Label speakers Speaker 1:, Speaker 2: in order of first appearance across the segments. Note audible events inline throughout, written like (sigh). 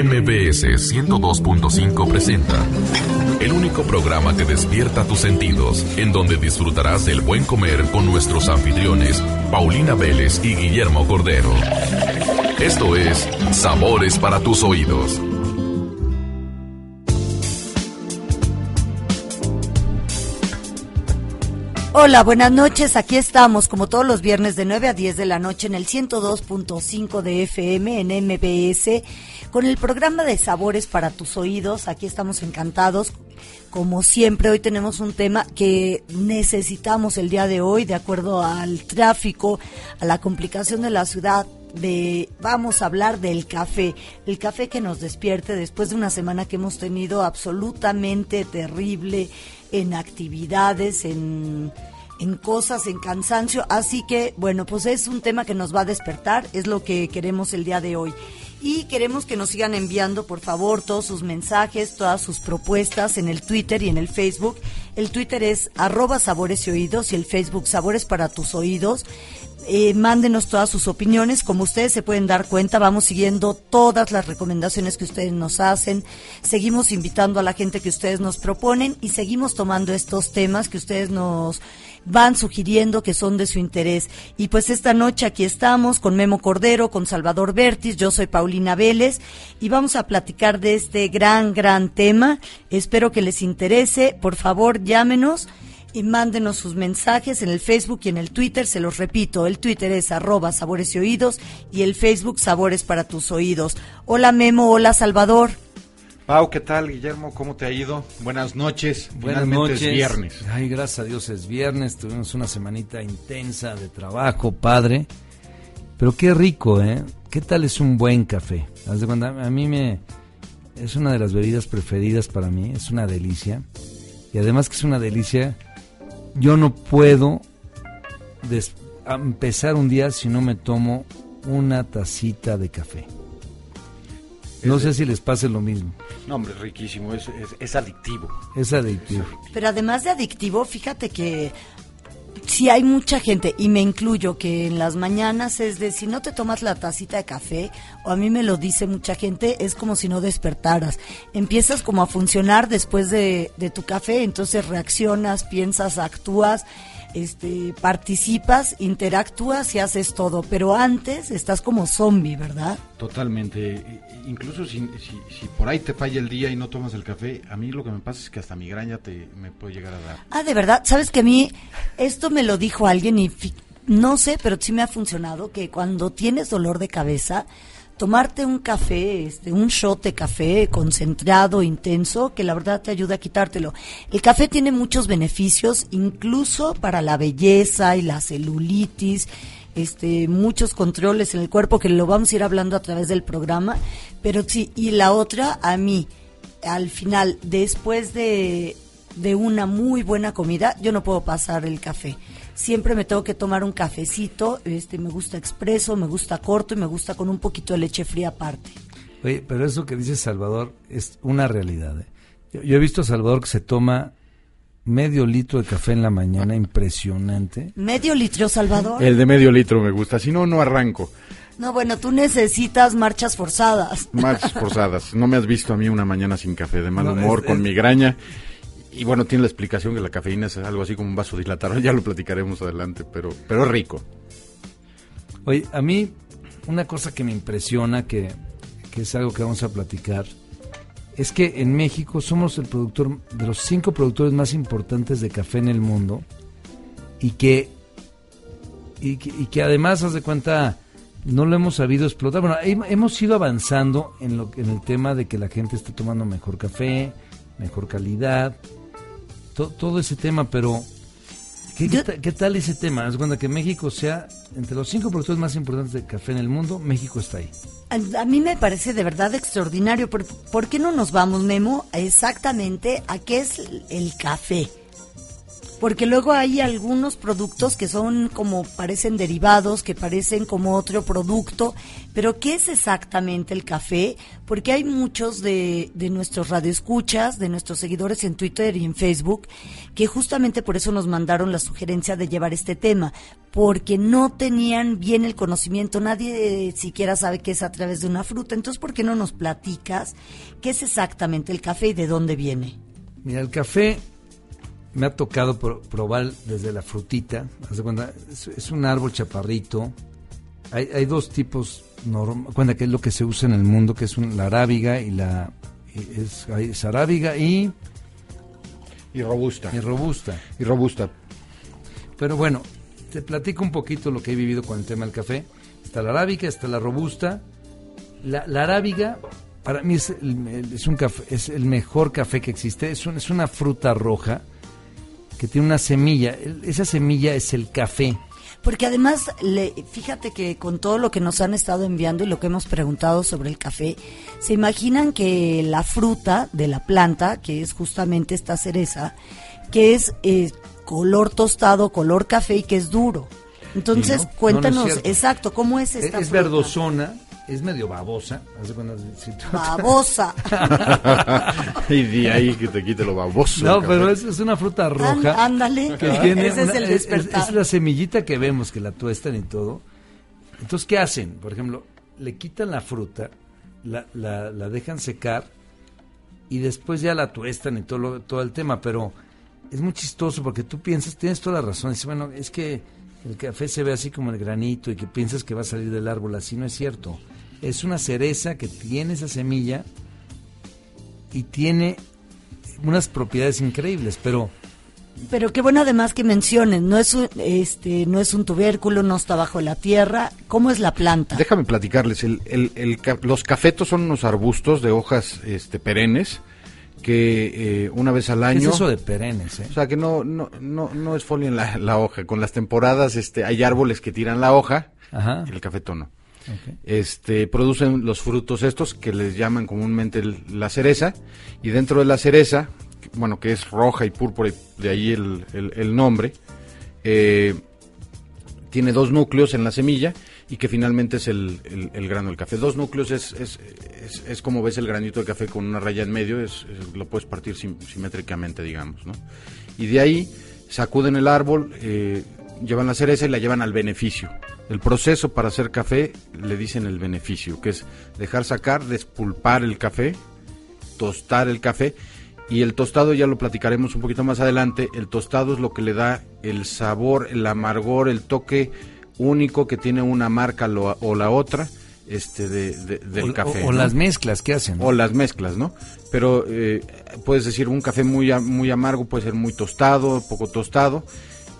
Speaker 1: MBS 102.5 presenta el único programa que despierta tus sentidos, en donde disfrutarás del buen comer con nuestros anfitriones, Paulina Vélez y Guillermo Cordero. Esto es Sabores para tus oídos.
Speaker 2: Hola, buenas noches. Aquí estamos como todos los viernes de 9 a 10 de la noche en el 102.5 de FM en MBS con el programa de Sabores para tus oídos. Aquí estamos encantados. Como siempre, hoy tenemos un tema que necesitamos el día de hoy, de acuerdo al tráfico, a la complicación de la ciudad. De, vamos a hablar del café, el café que nos despierte después de una semana que hemos tenido absolutamente terrible en actividades, en, en cosas, en cansancio. Así que, bueno, pues es un tema que nos va a despertar, es lo que queremos el día de hoy. Y queremos que nos sigan enviando, por favor, todos sus mensajes, todas sus propuestas en el Twitter y en el Facebook. El Twitter es arroba sabores y oídos y el Facebook sabores para tus oídos. Eh, mándenos todas sus opiniones. Como ustedes se pueden dar cuenta, vamos siguiendo todas las recomendaciones que ustedes nos hacen. Seguimos invitando a la gente que ustedes nos proponen y seguimos tomando estos temas que ustedes nos van sugiriendo que son de su interés. Y pues esta noche aquí estamos con Memo Cordero, con Salvador Bertis, yo soy Paulina Vélez y vamos a platicar de este gran, gran tema. Espero que les interese. Por favor, llámenos y mándenos sus mensajes en el Facebook y en el Twitter. Se los repito, el Twitter es arroba sabores y oídos y el Facebook sabores para tus oídos. Hola Memo, hola Salvador.
Speaker 3: Pau, ¿qué tal, Guillermo? ¿Cómo te ha ido? Buenas noches.
Speaker 4: Buenas noches. es viernes. Ay, gracias a Dios es viernes. Tuvimos una semanita intensa de trabajo, padre. Pero qué rico, ¿eh? ¿Qué tal es un buen café? A mí me... Es una de las bebidas preferidas para mí. Es una delicia. Y además que es una delicia, yo no puedo empezar un día si no me tomo una tacita de café. No sé si les pase lo mismo.
Speaker 3: No, hombre, riquísimo, es, es, adictivo.
Speaker 4: Es adictivo.
Speaker 2: Pero además de adictivo, fíjate que si hay mucha gente, y me incluyo, que en las mañanas es de si no te tomas la tacita de café, o a mí me lo dice mucha gente, es como si no despertaras. Empiezas como a funcionar después de, de tu café, entonces reaccionas, piensas, actúas este, participas, interactúas y haces todo, pero antes estás como zombie, ¿verdad?
Speaker 3: Totalmente. Incluso si, si, por ahí te falla el día y no tomas el café, a mí lo que me pasa es que hasta migraña te, me puede llegar a dar.
Speaker 2: Ah, de verdad, sabes que a mí esto me lo dijo alguien y no sé, pero sí me ha funcionado que cuando tienes dolor de cabeza, tomarte un café, este, un shot de café concentrado, intenso, que la verdad te ayuda a quitártelo. El café tiene muchos beneficios, incluso para la belleza y la celulitis, este, muchos controles en el cuerpo, que lo vamos a ir hablando a través del programa. Pero sí, y la otra, a mí, al final, después de, de una muy buena comida, yo no puedo pasar el café siempre me tengo que tomar un cafecito, este me gusta expreso, me gusta corto y me gusta con un poquito de leche fría aparte.
Speaker 4: Oye, pero eso que dice Salvador es una realidad. ¿eh? Yo, he visto a Salvador que se toma medio litro de café en la mañana, impresionante.
Speaker 2: ¿Medio litro, Salvador?
Speaker 3: El de medio litro me gusta, si no, no arranco.
Speaker 2: No, bueno, tú necesitas marchas forzadas.
Speaker 3: Marchas forzadas. No me has visto a mí una mañana sin café, de mal humor, con migraña. Y bueno, tiene la explicación que la cafeína es algo así como un vaso dilatado, (laughs) ya lo platicaremos adelante, pero, pero rico.
Speaker 4: Oye, a mí una cosa que me impresiona, que, que es algo que vamos a platicar, es que en México somos el productor de los cinco productores más importantes de café en el mundo y que, y que, además, haz de cuenta, no lo hemos sabido explotar. Bueno, hemos ido avanzando en, lo, en el tema de que la gente esté tomando mejor café, mejor calidad, todo ese tema, pero ¿qué, tal ese tema? Es cuando que México sea entre los cinco productores más importantes de café en el mundo, México está ahí.
Speaker 2: A, mí me parece de verdad extraordinario. ¿Por, ¿Por, qué no nos vamos, Memo, exactamente a qué es el café? Porque luego hay algunos productos que son como parecen derivados, que parecen como otro producto, pero ¿qué es exactamente el café? Porque hay muchos de, de nuestros radioescuchas, de nuestros seguidores en Twitter y en Facebook, que justamente por eso nos mandaron la sugerencia de llevar este tema, porque no tenían bien el conocimiento, nadie siquiera sabe qué es a través de una fruta. Entonces, ¿por qué no nos platicas qué es exactamente el café y de dónde viene?
Speaker 4: Mira, el café me ha tocado probar desde la frutita. Es, un árbol chaparrito. Hay, dos tipos, cuenta que es lo que se usa en el mundo, que es la arábiga y la... Es, arábiga y...
Speaker 3: Y robusta.
Speaker 4: Y robusta.
Speaker 3: Y robusta.
Speaker 4: Pero bueno, te platico un poquito lo que he vivido con el tema del café. Está la arábiga, está la robusta. La, la arábiga, para mí es, el, es, un café, es el mejor café que existe. Es, es una fruta roja que tiene una semilla. Esa semilla es el café.
Speaker 2: Porque además, le, fíjate que con todo lo que nos han estado enviando y lo que hemos preguntado sobre el café, se imaginan que la fruta de la planta, que es justamente esta cereza, que es eh, color tostado, color café y que es duro. Entonces, cuéntanos, exacto, ¿cómo es esta
Speaker 4: es,
Speaker 2: es
Speaker 4: verdosona, es medio babosa. (laughs)
Speaker 2: Babosa. (laughs)
Speaker 3: y de ahí que te quite lo baboso.
Speaker 4: No, pero es, una fruta roja.
Speaker 2: ándale. Ese es el despertar.
Speaker 4: Es, la semillita que vemos, que la tuestan y todo. Entonces, ¿qué hacen? Por ejemplo, le quitan la fruta, la, la, la dejan secar y después ya la tuestan y todo, todo el tema. Pero es muy chistoso porque tú piensas, tienes toda la razón. Dices, bueno, es que el café se ve así como el granito y que piensas que va a salir del árbol. Así no es cierto es una cereza que tiene esa semilla y tiene unas propiedades increíbles, pero
Speaker 2: pero qué bueno además que menciones, no es un, este no es un tubérculo, no está bajo la tierra, ¿cómo es la planta?
Speaker 3: Déjame platicarles, el, el, los cafetos son unos arbustos de hojas este perennes que eh, una vez al año. ¿Qué
Speaker 4: es eso de perennes? Eh?
Speaker 3: O sea que no no no no es folio en la, la, hoja, con las temporadas este hay árboles que tiran la hoja, Ajá. el cafeto no. Este, producen los frutos estos que les llaman comúnmente la cereza y dentro de la cereza, bueno, que es roja y púrpura, de ahí el, nombre, eh, tiene dos núcleos en la semilla y que finalmente es el, grano del café. Dos núcleos es, es, es, como ves el granito de café con una raya en medio, es, lo puedes partir simétricamente, digamos, ¿no? Y de ahí sacuden el árbol, eh, llevan la cereza y la llevan al beneficio. El proceso para hacer café le dicen el beneficio, que es dejar sacar, despulpar el café, tostar el café y el tostado ya lo platicaremos un poquito más adelante. El tostado es lo que le da el sabor, el amargor, el toque único que tiene una marca o la otra este de, del café.
Speaker 4: O, las mezclas que hacen.
Speaker 3: O las mezclas, ¿no? Pero eh, puedes decir un café muy, muy amargo, puede ser muy tostado, poco tostado.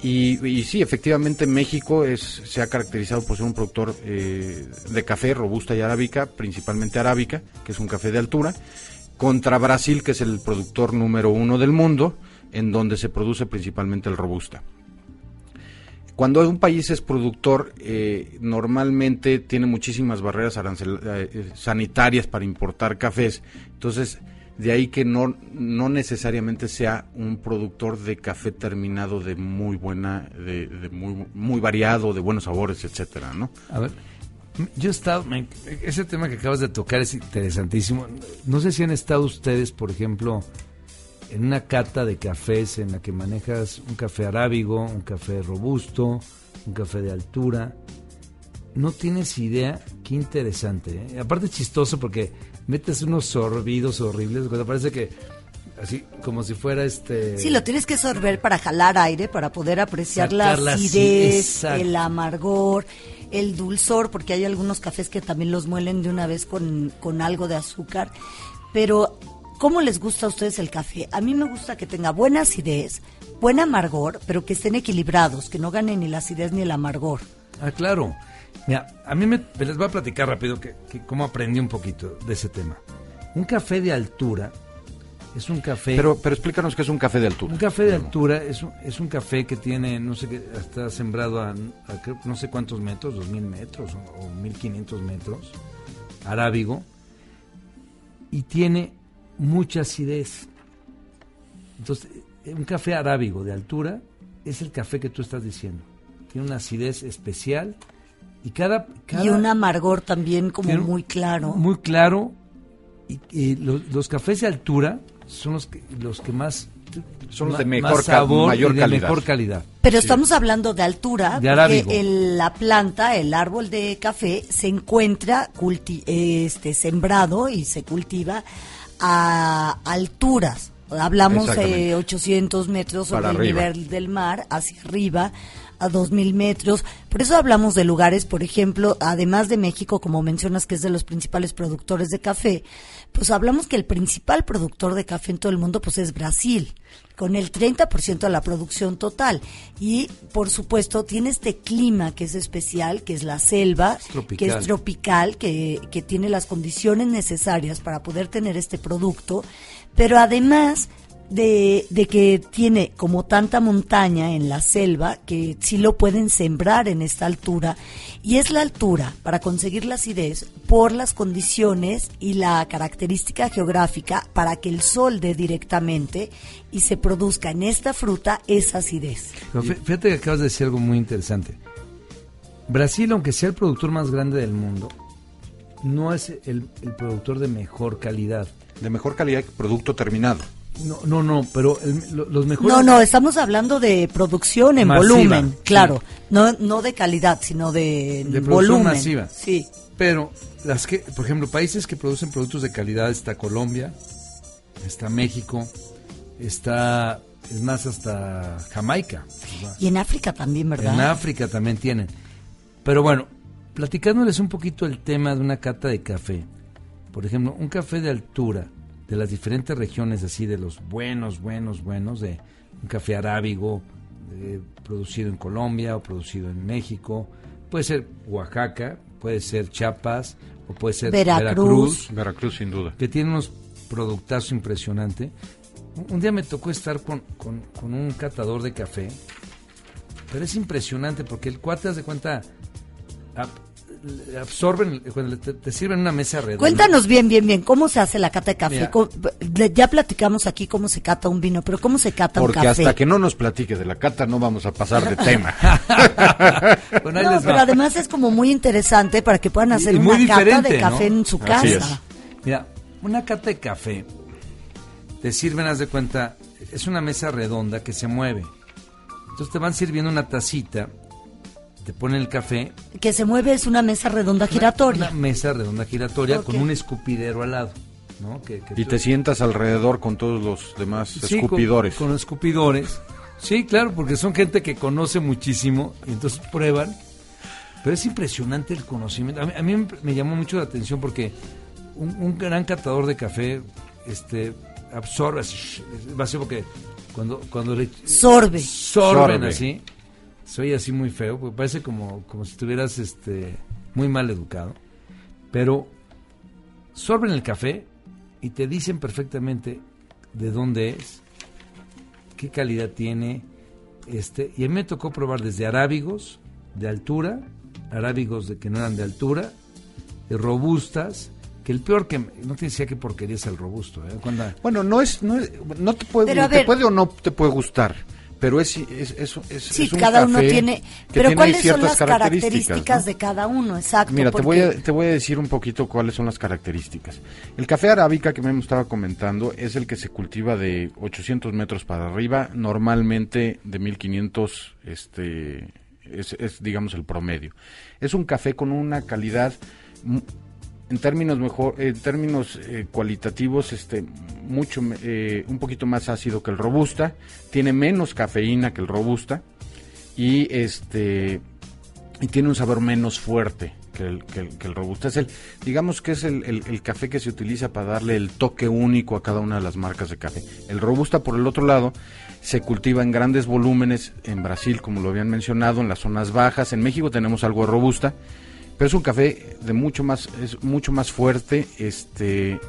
Speaker 3: Y, sí, efectivamente México es, se ha caracterizado por ser un productor eh, de café robusta y arábica, principalmente arábica, que es un café de altura, contra Brasil, que es el productor número uno del mundo, en donde se produce principalmente el robusta. Cuando un país es productor, eh, normalmente tiene muchísimas barreras eh, sanitarias para importar cafés, entonces de ahí que no, no necesariamente sea un productor de café terminado de muy buena, de, muy, muy variado, de buenos sabores, etcétera, ¿no?
Speaker 4: A ver, yo he estado, ese tema que acabas de tocar es interesantísimo. No sé si han estado ustedes, por ejemplo, en una cata de cafés en la que manejas un café arábigo, un café robusto, un café de altura. No tienes idea, qué interesante. ¿eh? Aparte chistoso porque metes unos sorbidos horribles, cuando parece que así como si fuera este
Speaker 2: Sí, lo tienes que sorber para jalar aire, para poder apreciar la acidez, el amargor, el dulzor, porque hay algunos cafés que también los muelen de una vez con, con algo de azúcar, pero ¿cómo les gusta a ustedes el café? A mí me gusta que tenga buena acidez, buen amargor, pero que estén equilibrados, que no ganen ni la acidez ni el amargor.
Speaker 4: Ah, claro. Mira, a mí me, les voy a platicar rápido que, cómo aprendí un poquito de ese tema. Un café de altura es un café...
Speaker 3: Pero, pero explícanos qué es un café de altura.
Speaker 4: Un café de altura es un, es un café que tiene, no sé qué, está sembrado a, no sé cuántos metros, dos mil metros o, o mil quinientos metros, arábigo, y tiene mucha acidez. Entonces, un café arábigo de altura es el café que tú estás diciendo. Tiene una acidez especial y cada...
Speaker 2: y un amargor también como muy claro.
Speaker 4: Muy claro. Y, los, cafés de altura son los que, los que más
Speaker 3: son los de mejor, sabor mayor
Speaker 4: de
Speaker 3: calidad.
Speaker 4: mejor calidad.
Speaker 2: Pero estamos hablando de altura, de porque la planta, el árbol de café, se encuentra este, sembrado y se cultiva a alturas. Hablamos de 800 metros sobre el nivel del mar, hacia arriba, a 2.000 metros. Por eso hablamos de lugares, por ejemplo, además de México, como mencionas que es de los principales productores de café, pues hablamos que el principal productor de café en todo el mundo pues es Brasil, con el 30% de la producción total. Y por supuesto tiene este clima que es especial, que es la selva, que es tropical, que, que tiene las condiciones necesarias para poder tener este producto, pero además de, de, que tiene como tanta montaña en la selva que sí lo pueden sembrar en esta altura y es la altura para conseguir la acidez por las condiciones y la característica geográfica para que el sol dé directamente y se produzca en esta fruta esa acidez.
Speaker 4: fíjate que acabas de decir algo muy interesante. Brasil, aunque sea el productor más grande del mundo, no es el, el productor de mejor calidad.
Speaker 3: De mejor calidad producto terminado.
Speaker 4: No, no, no, pero los mejores.
Speaker 2: No, no, estamos hablando de producción en volumen, claro. No, no de calidad, sino de, de volumen. masiva. Sí.
Speaker 4: Pero, las que, por ejemplo, países que producen productos de calidad está Colombia, está México, está, es más, hasta Jamaica.
Speaker 2: Y en África también, ¿verdad?
Speaker 4: En África también tienen. Pero bueno, platicándoles un poquito el tema de una cata de café. Por ejemplo, un café de altura de las diferentes regiones, así de los buenos, buenos, buenos, de un café arábigo eh, producido en Colombia o producido en México, puede ser Oaxaca, puede ser Chiapas o puede ser Veracruz.
Speaker 3: Veracruz, sin duda.
Speaker 4: Que tiene unos productazos impresionantes. Un día me tocó estar con, un catador de café, pero es impresionante porque el cuate, de cuenta, absorben, cuando te, sirven una mesa redonda.
Speaker 2: Cuéntanos bien, bien, bien, ¿cómo se hace la cata de café? ya platicamos aquí cómo se cata un vino, pero ¿cómo se cata un café?
Speaker 3: Porque hasta que no nos platique de la cata no vamos a pasar de tema. (laughs)
Speaker 2: pero además es como muy interesante para que puedan hacer una cata de café en su casa.
Speaker 4: Mira, una cata de café, te sirven, haz de cuenta, es una mesa redonda que se mueve. Entonces te van sirviendo una tacita te ponen el café.
Speaker 2: Que se mueve es una mesa redonda giratoria.
Speaker 4: Una, mesa redonda giratoria con un escupidero al lado. ¿no?
Speaker 3: y te sientas alrededor con todos los demás escupidores.
Speaker 4: Con, los escupidores. Sí, claro, porque son gente que conoce muchísimo y entonces prueban. Pero es impresionante el conocimiento. A mí, me llamó mucho la atención porque un, gran catador de café este, absorbe, va a ser porque cuando, cuando le...
Speaker 2: Sorbe.
Speaker 4: Sorben así soy así muy feo, porque parece como, como si estuvieras este, muy mal educado. Pero sorben el café y te dicen perfectamente de dónde es, qué calidad tiene. Este, y a mí me tocó probar desde arábigos de altura, arábigos de que no eran de altura, de robustas, que el peor que no te decía qué porquería es el robusto, ¿eh?
Speaker 3: Bueno, no es no, no te puede te puede o no te puede gustar pero es, es, es, es
Speaker 2: sí, cada uno tiene pero cuáles son las características, de cada uno exacto
Speaker 3: mira te voy a te voy a decir un poquito cuáles son las características. El café arábica que me estaba comentando es el que se cultiva de 800 metros para arriba normalmente de 1500 este es, es digamos el promedio. Es un café con una calidad en términos mejor en términos eh, cualitativos este mucho eh, un poquito más ácido que el robusta tiene menos cafeína que el robusta y este y tiene un sabor menos fuerte que el, que el, robusta. Es el digamos que es el, el, café que se utiliza para darle el toque único a cada una de las marcas de café. El robusta por el otro lado se cultiva en grandes volúmenes en Brasil como lo habían mencionado en las zonas bajas. En México tenemos algo robusta pero es un café de mucho más es mucho más fuerte este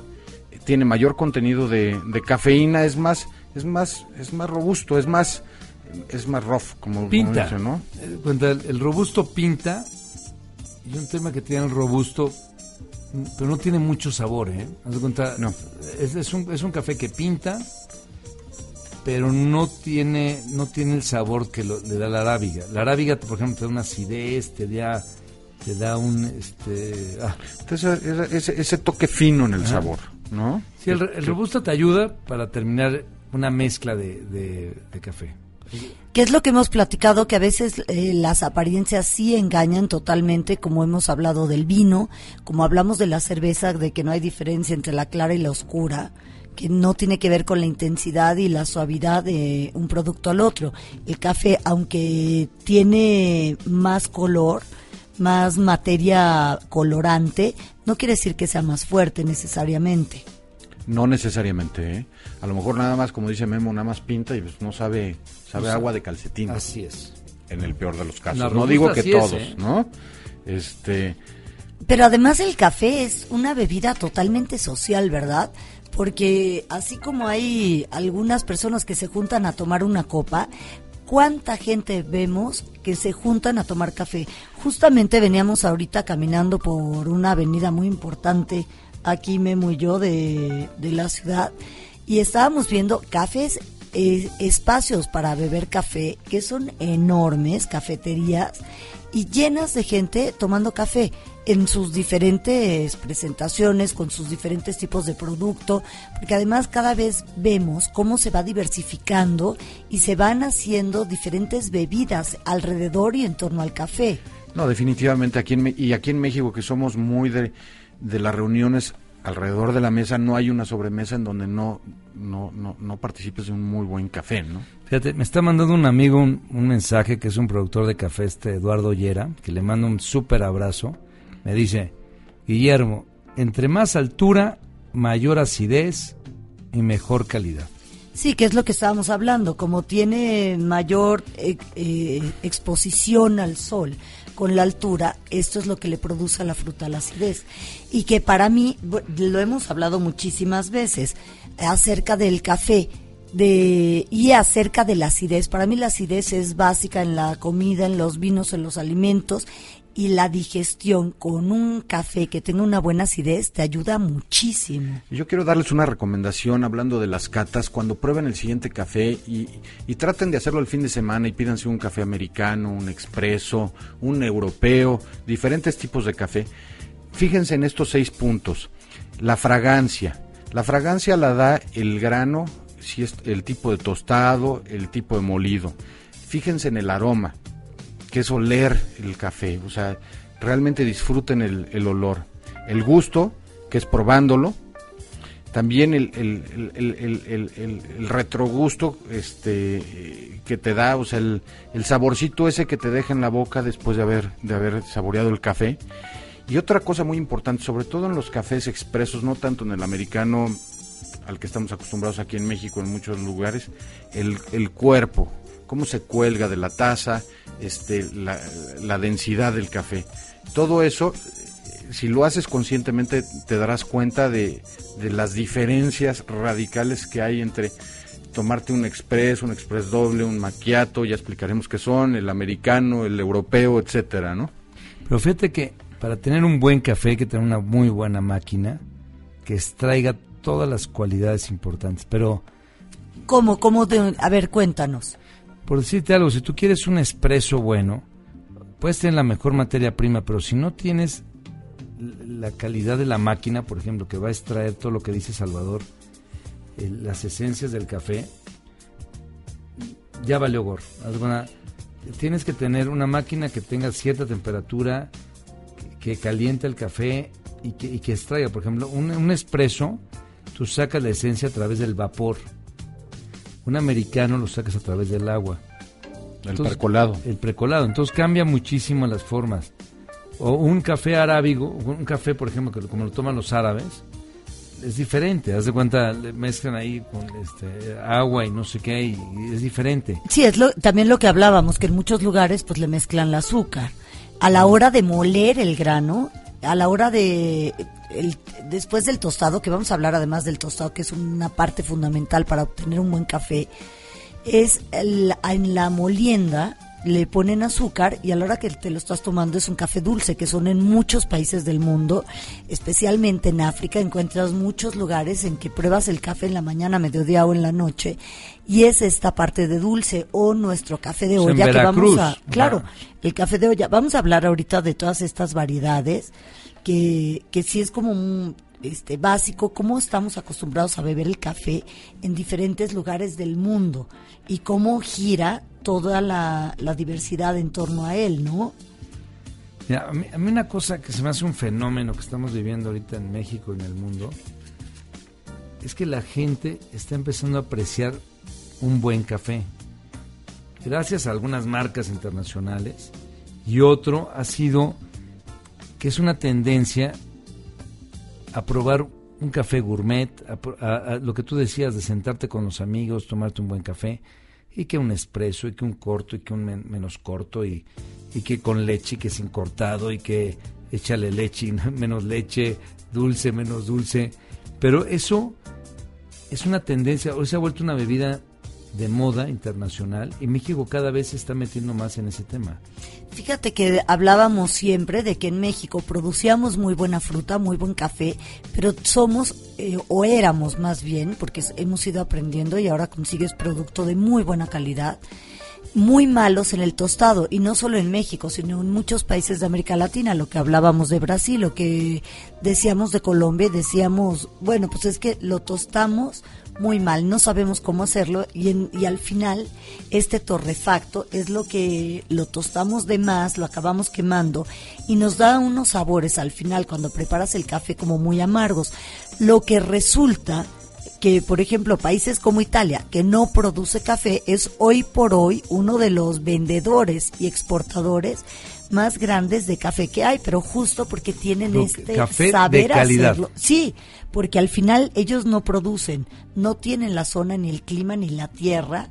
Speaker 3: tiene mayor contenido de, cafeína es más es más es más robusto es más es más rough como
Speaker 4: pinta ¿no? Eh, el, robusto pinta y un tema que tiene el robusto pero no tiene mucho sabor ¿eh? no. es, es, un, es un café que pinta pero no tiene no tiene el sabor que le da la arábiga. La arábiga, por ejemplo, te da una acidez, te da te da un este
Speaker 3: ah. ese, toque fino en el sabor, ¿no?
Speaker 4: Sí, el, robusto te ayuda para terminar una mezcla de, café.
Speaker 2: ¿Qué es lo que hemos platicado? Que a veces eh, las apariencias sí engañan totalmente, como hemos hablado del vino, como hablamos de la cerveza, de que no hay diferencia entre la clara y la oscura que no tiene que ver con la intensidad y la suavidad de un producto al otro. El café, aunque tiene más color, más materia colorante, no quiere decir que sea más fuerte necesariamente.
Speaker 3: No necesariamente, ¿eh? A lo mejor nada más, como dice Memo, nada más pinta y pues no sabe, sabe agua de calcetín.
Speaker 4: Así es.
Speaker 3: En el peor de los casos. No digo que todos, ¿eh? ¿no? Este...
Speaker 2: Pero además el café es una bebida totalmente social, ¿verdad? porque así como hay algunas personas que se juntan a tomar una copa, ¿cuánta gente vemos que se juntan a tomar café? Justamente veníamos ahorita caminando por una avenida muy importante, aquí Memo y yo, de, la ciudad, y estábamos viendo cafés, eh, espacios para beber café, que son enormes, cafeterías, y llenas de gente tomando café en sus diferentes presentaciones, con sus diferentes tipos de producto, porque además cada vez vemos cómo se va diversificando y se van haciendo diferentes bebidas alrededor y en torno al café.
Speaker 3: No, definitivamente aquí en, y aquí en México que somos muy de, de las reuniones alrededor de la mesa no hay una sobremesa en donde no, no, no, no participes de un muy buen café, ¿no?
Speaker 4: Fíjate, me está mandando un amigo un, un mensaje que es un productor de café, este Eduardo Llera, que le mando un súper abrazo. Me dice, Guillermo, entre más altura, mayor acidez y mejor calidad.
Speaker 2: Sí, que es lo que estábamos hablando, como tiene mayor eh, eh, exposición al sol con la altura, esto es lo que le produce a la fruta la acidez. Y que para mí, lo hemos hablado muchísimas veces, acerca del café de y acerca de la acidez. Para mí la acidez es básica en la comida, en los vinos, en los alimentos y la digestión con un café que tenga una buena acidez te ayuda muchísimo.
Speaker 3: Yo quiero darles una recomendación hablando de las catas. Cuando prueben el siguiente café y, y traten de hacerlo el fin de semana y pídanse un café americano, un expreso, un europeo, diferentes tipos de café. Fíjense en estos seis puntos. La fragancia. La fragancia la da el grano, si es el tipo de tostado, el tipo de molido. Fíjense en el aroma, que es oler el café, o sea, realmente disfruten el, olor. El gusto, que es probándolo. También el, el, retrogusto este, que te da, o sea, el, saborcito ese que te deja en la boca después de haber, de haber saboreado el café. Y otra cosa muy importante, sobre todo en los cafés expresos, no tanto en el americano al que estamos acostumbrados aquí en México en muchos lugares, el, cuerpo, cómo se cuelga de la taza, este, la, densidad del café. Todo eso, si lo haces conscientemente, te darás cuenta de, de las diferencias radicales que hay entre tomarte un express, un express doble, un macchiato, ya explicaremos qué son, el americano, el europeo, etcétera, ¿no?
Speaker 4: Pero fíjate que para tener un buen café hay que tener una muy buena máquina que extraiga todas las cualidades importantes, pero...
Speaker 2: ¿Cómo? ¿Cómo? De, a ver, cuéntanos.
Speaker 4: Por decirte algo, si tú quieres un espresso bueno, puedes tener la mejor materia prima, pero si no tienes la calidad de la máquina, por ejemplo, que va a extraer todo lo que dice Salvador, las esencias del café, ya valió gorro. Tienes que tener una máquina que tenga cierta temperatura, que, caliente el café y que, y que extraiga. Por ejemplo, un, un espresso tú sacas la esencia a través del vapor. Un americano lo sacas a través del agua.
Speaker 3: El precolado.
Speaker 4: El precolado. Entonces cambia muchísimo las formas. O un café arábigo, un café, por ejemplo, que como lo toman los árabes, es diferente. Haz de cuenta, le mezclan ahí con este, agua y no sé qué, y, es diferente.
Speaker 2: Sí, es lo, también lo que hablábamos, que en muchos lugares pues le mezclan el azúcar. A la hora de moler el grano, a la hora de el, después del tostado, que vamos a hablar además del tostado, que es una parte fundamental para obtener un buen café, es en la molienda le ponen azúcar y a la hora que te lo estás tomando es un café dulce, que son en muchos países del mundo, especialmente en África, encuentras muchos lugares en que pruebas el café en la mañana, mediodía o en la noche, y es esta parte de dulce o nuestro café de olla que vamos a, claro, el café de olla, vamos a hablar ahorita de todas estas variedades que, que sí es como un este básico, cómo estamos acostumbrados a beber el café en diferentes lugares del mundo y cómo gira toda la, diversidad en torno a él, ¿no?
Speaker 4: a, mí, a una cosa que se me hace un fenómeno que estamos viviendo ahorita en México y en el mundo es que la gente está empezando a apreciar un buen café. Gracias a algunas marcas internacionales y otro ha sido que es una tendencia a probar un café gourmet, a, lo que tú decías de sentarte con los amigos, tomarte un buen café, y que un espresso, y que un corto, y que un menos corto, y, y que con leche, y que sin cortado, y que échale leche y (laughs) menos leche, dulce, menos dulce. Pero eso es una tendencia, hoy se ha vuelto una bebida de moda internacional y México cada vez se está metiendo más en ese tema.
Speaker 2: Fíjate que hablábamos siempre de que en México producíamos muy buena fruta, muy buen café, pero somos, eh, o éramos más bien, porque hemos ido aprendiendo y ahora consigues producto de muy buena calidad, muy malos en el tostado, y no solo en México, sino en muchos países de América Latina, lo que hablábamos de Brasil, lo que decíamos de Colombia, decíamos, bueno, pues es que lo tostamos muy mal, no sabemos cómo hacerlo y, y al final este torrefacto es lo que lo tostamos de más, lo acabamos quemando y nos da unos sabores al final cuando preparas el café como muy amargos, lo que resulta que, por ejemplo, países como Italia, que no produce café, es hoy por hoy uno de los vendedores y exportadores más grandes de café que hay, pero justo porque tienen este saber hacerlo. Sí, porque al final ellos no producen, no tienen la zona ni el clima ni la tierra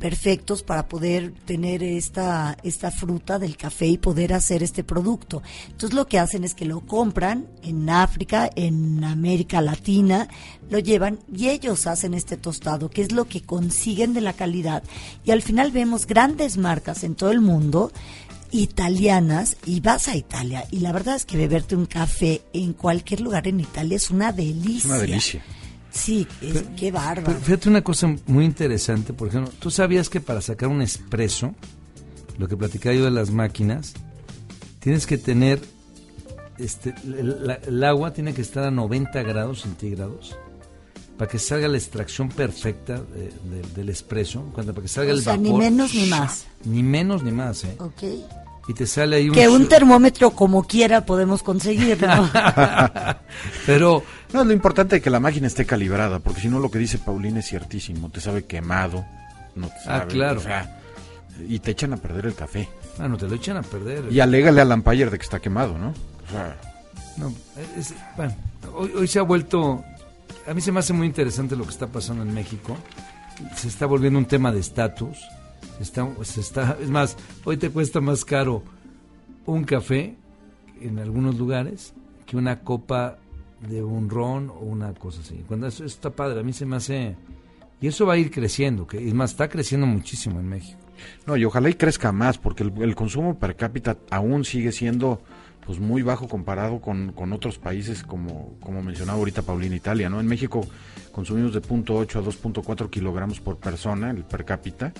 Speaker 2: perfectos para poder tener esta, esta fruta del café y poder hacer este producto. Entonces lo que hacen es que lo compran en África, en América Latina, lo llevan y ellos hacen este tostado, que es lo que consiguen de la calidad. Y al final vemos grandes marcas en todo el mundo italianas y vas a Italia y la verdad es que beberte un café en cualquier lugar en Italia es una delicia. Es
Speaker 3: una delicia.
Speaker 2: Sí, qué bárbaro.
Speaker 4: fíjate una cosa muy interesante, por ejemplo, ¿tú sabías que para sacar un espresso, lo que platicaba yo de las máquinas, tienes que tener, este, el, agua tiene que estar a 90 grados centígrados para que salga la extracción perfecta del espresso, cuando para que salga el vapor.
Speaker 2: Ni menos ni más.
Speaker 4: Ni menos ni más, ¿eh?
Speaker 2: Ok
Speaker 4: y te sale ahí un...
Speaker 2: Que un termómetro como quiera podemos conseguir, (laughs)
Speaker 4: Pero...
Speaker 3: No, lo importante es que la máquina esté calibrada, porque si no lo que dice Paulina es ciertísimo, te sabe quemado, no te
Speaker 4: ah,
Speaker 3: sabe... Ah,
Speaker 4: claro.
Speaker 3: y te echan a perder el café.
Speaker 4: Ah, no, te lo echan a perder.
Speaker 3: Y alégale al Empire de que está quemado, ¿no? O sea...
Speaker 4: No, bueno, hoy, hoy se ha vuelto... A mí se me hace muy interesante lo que está pasando en México. Se está volviendo un tema de estatus Está, está, (laughs) es más, hoy te cuesta más caro un café en algunos lugares que una copa de un ron o una cosa así. Cuando eso, está padre, a mí se me hace... Y eso va a ir creciendo, que es más, está creciendo muchísimo en México.
Speaker 3: No, y ojalá y crezca más, porque el, consumo per cápita aún sigue siendo pues muy bajo comparado con, con, otros países como, como mencionaba ahorita Paulina Italia, ¿no? En México consumimos de 0.8 a 2.4 kilogramos por persona el per cápita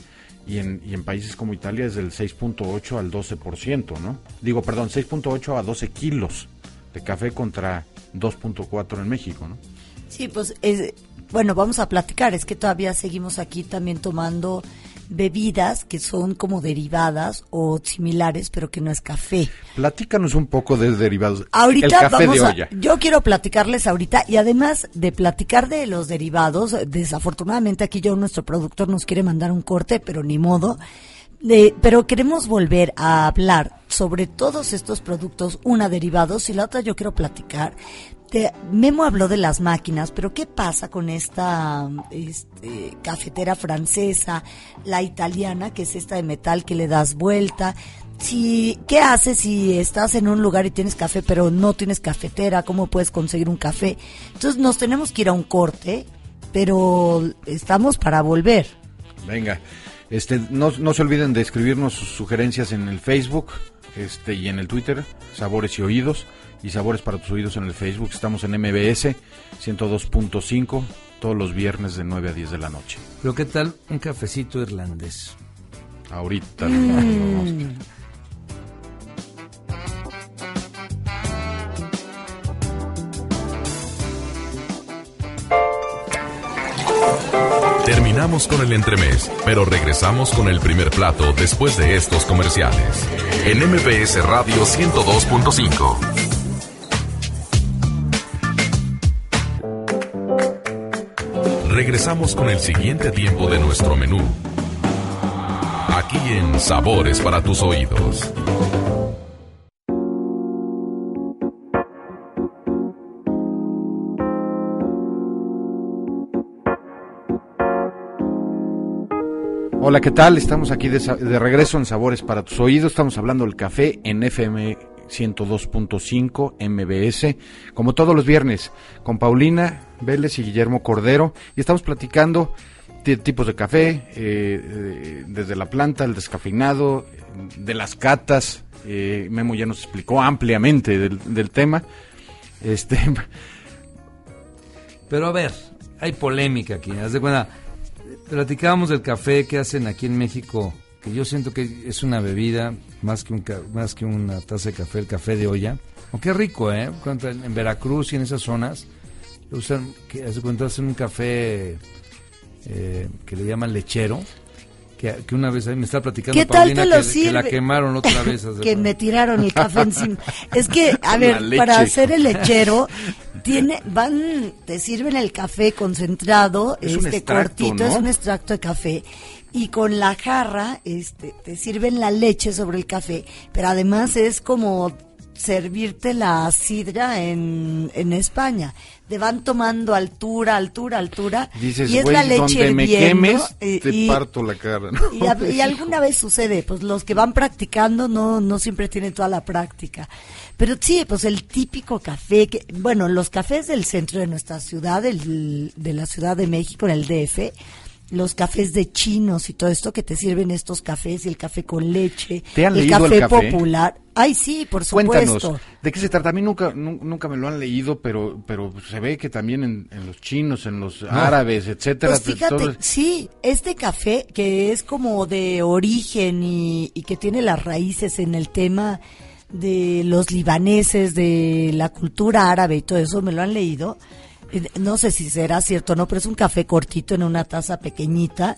Speaker 3: y en, y en países como Italia es del 6.8 al 12%, ¿no? Digo, perdón, 6.8 a 12 kilos de café contra 2.4 en México, ¿no?
Speaker 2: Sí, pues, bueno, vamos a platicar, es que todavía seguimos aquí también tomando bebidas que son como derivadas o similares, pero que no es café.
Speaker 3: Platícanos un poco de derivados.
Speaker 2: Ahorita el café de olla. yo quiero platicarles ahorita y además de platicar de los derivados, desafortunadamente aquí yo nuestro productor nos quiere mandar un corte, pero ni modo. pero queremos volver a hablar sobre todos estos productos, una derivados y la otra yo quiero platicar Memo habló de las máquinas, pero ¿qué pasa con esta este, cafetera francesa, la italiana, que es esta de metal que le das vuelta? Si, ¿Qué haces si estás en un lugar y tienes café, pero no tienes cafetera? ¿Cómo puedes conseguir un café? Entonces nos tenemos que ir a un corte, pero estamos para volver.
Speaker 3: Venga. Este, no, no se olviden de escribirnos sus sugerencias en el Facebook este, y en el Twitter, Sabores y Oídos, y Sabores para tus Oídos en el Facebook. Estamos en MBS 102.5 todos los viernes de 9 a 10 de la noche.
Speaker 4: Pero ¿qué tal un cafecito irlandés?
Speaker 3: Ahorita. Mm.
Speaker 1: Terminamos con el entremés, pero regresamos con el primer plato después de estos comerciales. En MBS Radio 102.5. Regresamos con el siguiente tiempo de nuestro menú. Aquí en Sabores para tus oídos.
Speaker 3: Hola, ¿qué tal? Estamos aquí de, regreso en Sabores para tus oídos. Estamos hablando del café en FM 102.5 MBS, como todos los viernes, con Paulina Vélez y Guillermo Cordero. Y estamos platicando de tipos de café, eh, desde la planta, el descafeinado, de las catas. Eh, Memo ya nos explicó ampliamente del, del tema. Este. (laughs)
Speaker 4: Pero a ver, hay polémica aquí. Haz de cuenta Platicábamos del café que hacen aquí en México, que yo siento que es una bebida más que, un, más que una taza de café, el café de olla. Aunque es rico, ¿eh? En Veracruz y en esas zonas, usan, que hacen un café eh, que le llaman lechero. Que, una vez ahí me está platicando
Speaker 2: ¿Qué tal te lo sirve?
Speaker 4: que la quemaron otra vez. (laughs)
Speaker 2: que me tiraron el café encima. Es que, (laughs) a ver, para hacer el lechero, (laughs) tiene, van, te sirven el café concentrado, es este cortito, es un extracto de café, y con la jarra, este, te sirven la leche sobre el café, pero además es como servirte la sidra en, en España. Te van tomando altura, altura, altura.
Speaker 3: y es la leche me quemes,
Speaker 2: y,
Speaker 3: te parto la cara.
Speaker 2: Y, (laughs) alguna vez sucede, pues los que van practicando no, no siempre tienen toda la práctica. Pero sí, pues el típico café, que, bueno, los cafés del centro de nuestra ciudad, el, de la Ciudad de México, en el DF, los cafés de chinos y todo esto que te sirven estos cafés y el café con leche,
Speaker 3: ¿Te han
Speaker 2: el,
Speaker 3: leído
Speaker 2: café
Speaker 3: el café
Speaker 2: popular. Ay, sí, por supuesto.
Speaker 3: Cuéntanos, ¿de qué se trata? A mí nunca, nunca me lo han leído, pero, pero se ve que también en, los chinos, en los árabes, etcétera.
Speaker 2: Pues fíjate, sí, este café que es como de origen y, y que tiene las raíces en el tema de los libaneses, de la cultura árabe y todo eso, me lo han leído no sé si será cierto o no, pero es un café cortito en una taza pequeñita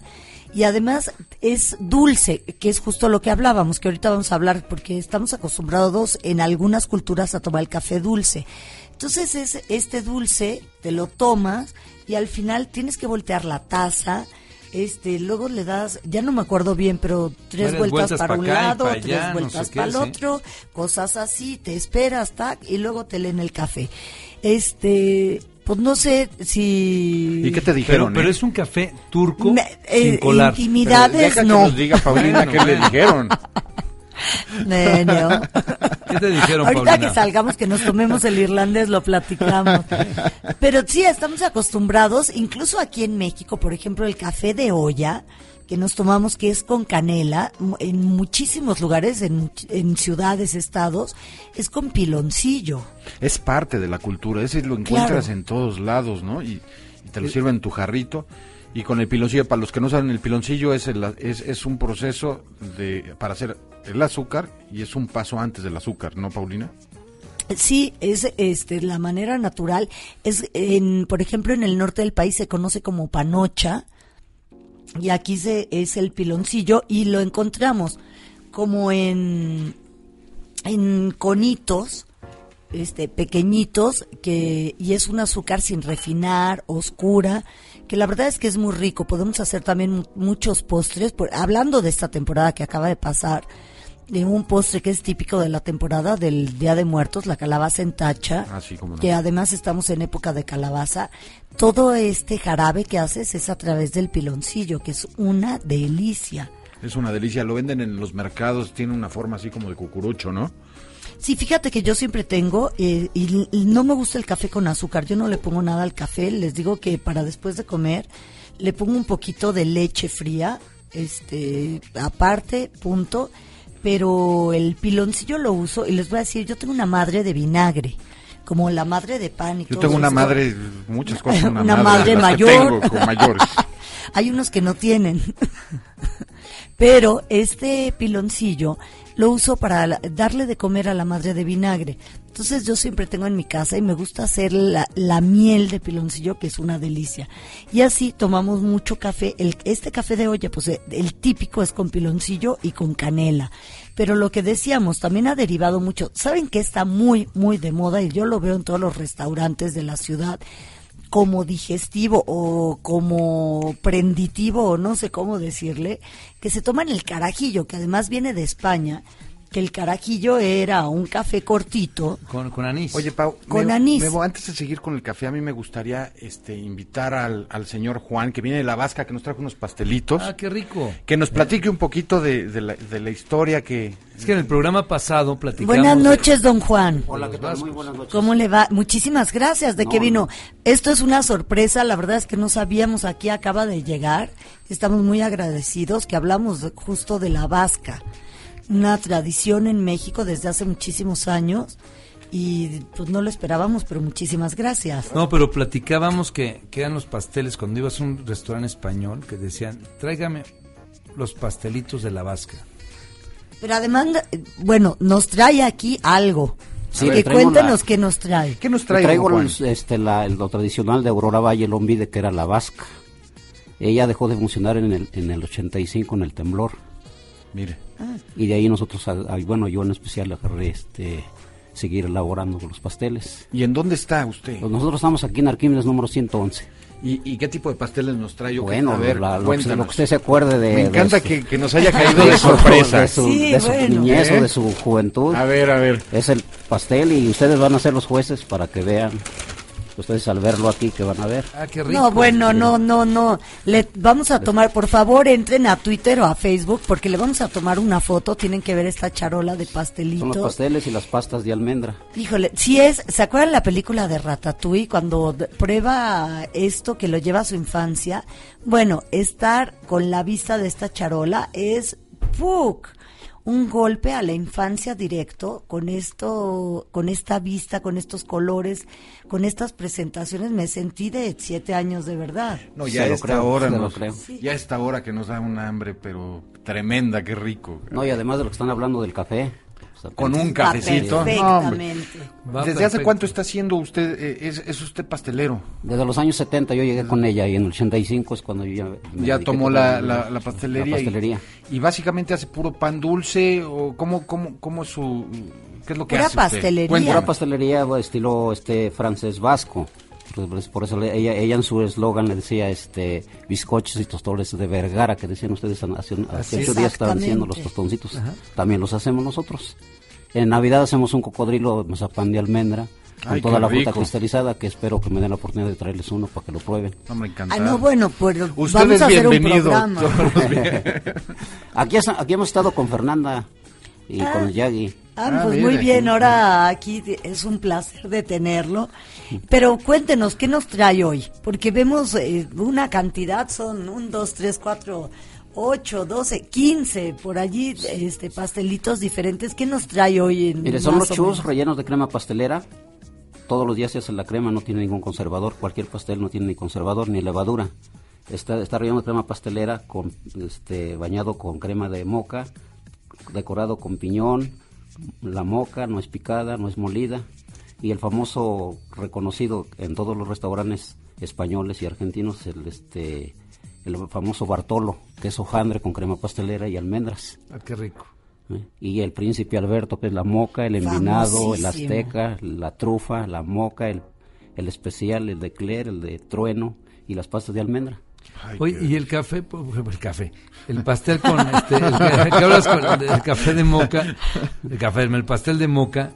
Speaker 2: y además es dulce, que es justo lo que hablábamos, que ahorita vamos a hablar porque estamos acostumbrados en algunas culturas a tomar el café dulce. Entonces es este dulce, te lo tomas y al final tienes que voltear la taza, este, luego le das, ya no me acuerdo bien, pero tres vueltas, para, un lado, tres vueltas para el otro, cosas así, te esperas, tac, y luego te leen el café. Este, pues no sé si...
Speaker 3: ¿Y qué te dijeron?
Speaker 4: Pero, eh? es un café turco eh, sin colar.
Speaker 2: Intimidades, no.
Speaker 3: Que nos diga Paulina qué le dijeron. (laughs)
Speaker 4: ¿Qué te dijeron,
Speaker 2: Ahorita que salgamos, que nos tomemos el irlandés, lo platicamos. Pero sí, estamos acostumbrados, incluso aquí en México, por ejemplo, el café de olla, que nos tomamos que es con canela, en muchísimos lugares, en, en ciudades, estados, es con piloncillo.
Speaker 3: Es parte de la cultura, ese lo encuentras en todos lados, ¿no? Y, te lo sirven en tu jarrito. Y con el piloncillo, para los que no saben, el piloncillo es, el, es, es un proceso de para hacer el azúcar y es un paso antes del azúcar, ¿no, Paulina?
Speaker 2: Sí, es este la manera natural. Es en, por ejemplo, en el norte del país se conoce como panocha, y aquí se, es el piloncillo y lo encontramos como en, en conitos, este, pequeñitos, que, y es un azúcar sin refinar, oscura, que la verdad es que es muy rico. Podemos hacer también muchos postres, hablando de esta temporada que acaba de pasar, de un postre que es típico de la temporada del Día de Muertos, la calabaza en tacha,
Speaker 3: ah,
Speaker 2: que además estamos en época de calabaza. Todo este jarabe que haces es a través del piloncillo, que es una delicia.
Speaker 3: Es una delicia, lo venden en los mercados, tiene una forma así como de cucurucho, ¿no?
Speaker 2: Sí, fíjate que yo siempre tengo, eh, y no me gusta el café con azúcar, yo no le pongo nada al café, les digo que para después de comer le pongo un poquito de leche fría este, aparte, punto. Pero el piloncillo lo uso y les voy a decir, yo tengo una madre de vinagre como la madre de pan y
Speaker 3: Yo tengo una madre, muchas cosas.
Speaker 2: Una, madre, mayor.
Speaker 3: mayores. (laughs)
Speaker 2: Hay unos que no tienen. (laughs) Pero este piloncillo lo uso para darle de comer a la madre de vinagre. Entonces yo siempre tengo en mi casa y me gusta hacer la, miel de piloncillo, que es una delicia. Y así tomamos mucho café. El, este café de olla, pues el típico es con piloncillo y con canela. Pero lo que decíamos, también ha derivado mucho. ¿Saben que está muy, muy de moda? Y yo lo veo en todos los restaurantes de la ciudad como digestivo o como prenditivo o no sé cómo decirle, que se toman el carajillo, que además viene de España, que el carajillo era un café cortito.
Speaker 4: Con, con anís.
Speaker 3: Oye, Pau,
Speaker 2: con anís.
Speaker 3: antes de seguir con el café, a mí me gustaría este, invitar al, al, señor Juan, que viene de La Vasca, que nos trajo unos pastelitos.
Speaker 4: Ah, qué rico.
Speaker 3: Que nos platique un poquito de, de, la, de la historia que...
Speaker 4: Es que en el programa pasado platicamos...
Speaker 2: Buenas noches, don Juan.
Speaker 5: Hola, ¿qué tal? Muy buenas noches.
Speaker 2: ¿Cómo le va? Muchísimas gracias de que vino. Esto es una sorpresa, la verdad es que no sabíamos, aquí acaba de llegar. Estamos muy agradecidos que hablamos justo de La Vasca una tradición en México desde hace muchísimos años y pues no lo esperábamos, pero muchísimas gracias.
Speaker 4: No, pero platicábamos que, que eran los pasteles cuando ibas a un restaurante español que decían, tráigame los pastelitos de la vasca.
Speaker 2: Pero además, bueno, nos trae aquí algo. Sí, que cuéntenos qué nos trae.
Speaker 3: ¿Qué nos trae?
Speaker 5: Traigo este, la, lo tradicional de Aurora Valle Lombide, que era la vasca. Ella dejó de funcionar en el, en el 85 en el temblor.
Speaker 3: Mire.
Speaker 5: Y de ahí nosotros, bueno, yo en especial agarré este seguir elaborando los pasteles.
Speaker 3: ¿Y en dónde está usted?
Speaker 5: Pues nosotros estamos aquí en Arquímedes número 111.
Speaker 3: ¿Y, ¿Y, qué tipo de pasteles nos trae?
Speaker 5: Bueno, a ver, lo, que, usted se acuerde de...
Speaker 3: Me encanta que, que, nos haya (laughs) caído de sorpresa.
Speaker 5: De su, de su niñez o de su juventud.
Speaker 3: A ver, a ver.
Speaker 5: Es el pastel y ustedes van a ser los jueces para que vean ustedes al verlo aquí que van a ver.
Speaker 2: Ah, qué rico. No, bueno, no, no, no. Le vamos a tomar, por favor, entren a Twitter o a Facebook porque le vamos a tomar una foto. Tienen que ver esta charola de pastelitos. Son
Speaker 5: los pasteles y las pastas de almendra.
Speaker 2: Híjole, si es, ¿se acuerdan la película de Ratatouille cuando prueba esto que lo lleva a su infancia? Bueno, estar con la vista de esta charola es ¡puc! Un golpe a la infancia directo con esto, con esta vista, con estos colores, con estas presentaciones. Me sentí de siete años de verdad.
Speaker 3: No, ya esta hora, ya esta hora que nos da un hambre, pero tremenda, qué rico.
Speaker 5: No, y además de lo que están hablando del café,
Speaker 3: con un cafecito.
Speaker 2: No,
Speaker 3: ¿Desde hace cuánto está haciendo usted, eh, es, usted pastelero?
Speaker 5: Desde los años 70 yo llegué con ella y en el 85 es cuando yo
Speaker 3: ya... ya tomó la, la, pastelería. Y, básicamente hace puro pan dulce o cómo, cómo, cómo es su... ¿Qué es lo que hace
Speaker 2: pastelería.
Speaker 5: Usted? Pura pastelería estilo este francés vasco. Pues, por eso ella, ella en su eslogan le decía este bizcochos y tostones de Vergara que decían ustedes hace, ocho días estaban diciendo los tostoncitos también los hacemos nosotros en Navidad hacemos un cocodrilo mazapán de almendra con toda la fruta cristalizada que espero que me den la oportunidad de traerles uno para que lo prueben.
Speaker 3: No me encanta.
Speaker 2: Ah, no, bueno, pues vamos a hacer un programa. (laughs)
Speaker 5: aquí, aquí hemos estado con Fernanda y ah. con el Yagi.
Speaker 2: Ah, ah, pues muy bien, ahora aquí es un placer de tenerlo. Pero cuéntenos, ¿qué nos trae hoy? Porque vemos eh, una cantidad, son un, dos, tres, cuatro, ocho, doce, quince, por allí, este, pastelitos diferentes. ¿Qué nos trae hoy? En
Speaker 5: Mire, son los churros rellenos de crema pastelera. Todos los días se hace la crema, no tiene ningún conservador. Cualquier pastel no tiene ni conservador ni levadura. Está, está relleno de crema pastelera, con, este, bañado con crema de moca, decorado con piñón, la moca no es picada, no es molida, y el famoso reconocido en todos los restaurantes españoles y argentinos, el este el famoso Bartolo, que es hojandre con crema pastelera y almendras.
Speaker 4: Ah, qué rico.
Speaker 5: ¿Eh? Y el príncipe Alberto, que es la moca, el envinado, el azteca, la trufa, la moca, el, el especial, el de Cler, el de trueno y las pastas de almendra.
Speaker 4: Oye, y el café, el café, el pastel con, este, el, hablas con el, café de moca, el café, el pastel de moca,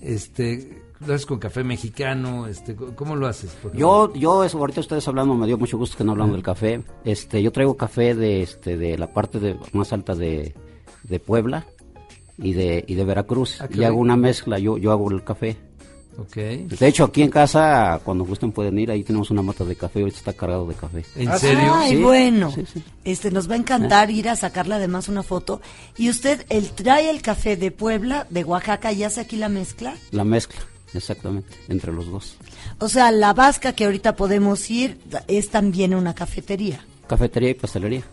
Speaker 4: este, lo haces con café mexicano, este, ¿cómo lo haces?
Speaker 5: Yo, yo, eso, ahorita ustedes hablando, me dio mucho gusto que no hablando del café, este, yo traigo café de, este, de la parte de, más alta de, de Puebla y de, y de Veracruz, ah, y hago una mezcla, yo, yo hago el café De hecho, aquí en casa, cuando gusten pueden ir, ahí tenemos una mata de café, ahorita está cargado de café.
Speaker 4: ¿En ah, serio?
Speaker 2: Ay, bueno. Este, nos va a encantar ir a sacarle además una foto. ¿Y usted él trae el café de Puebla, de Oaxaca, y hace aquí la mezcla?
Speaker 5: La mezcla, exactamente, entre los dos.
Speaker 2: O sea, la vasca que ahorita podemos ir es también una cafetería.
Speaker 5: Cafetería y pastelería.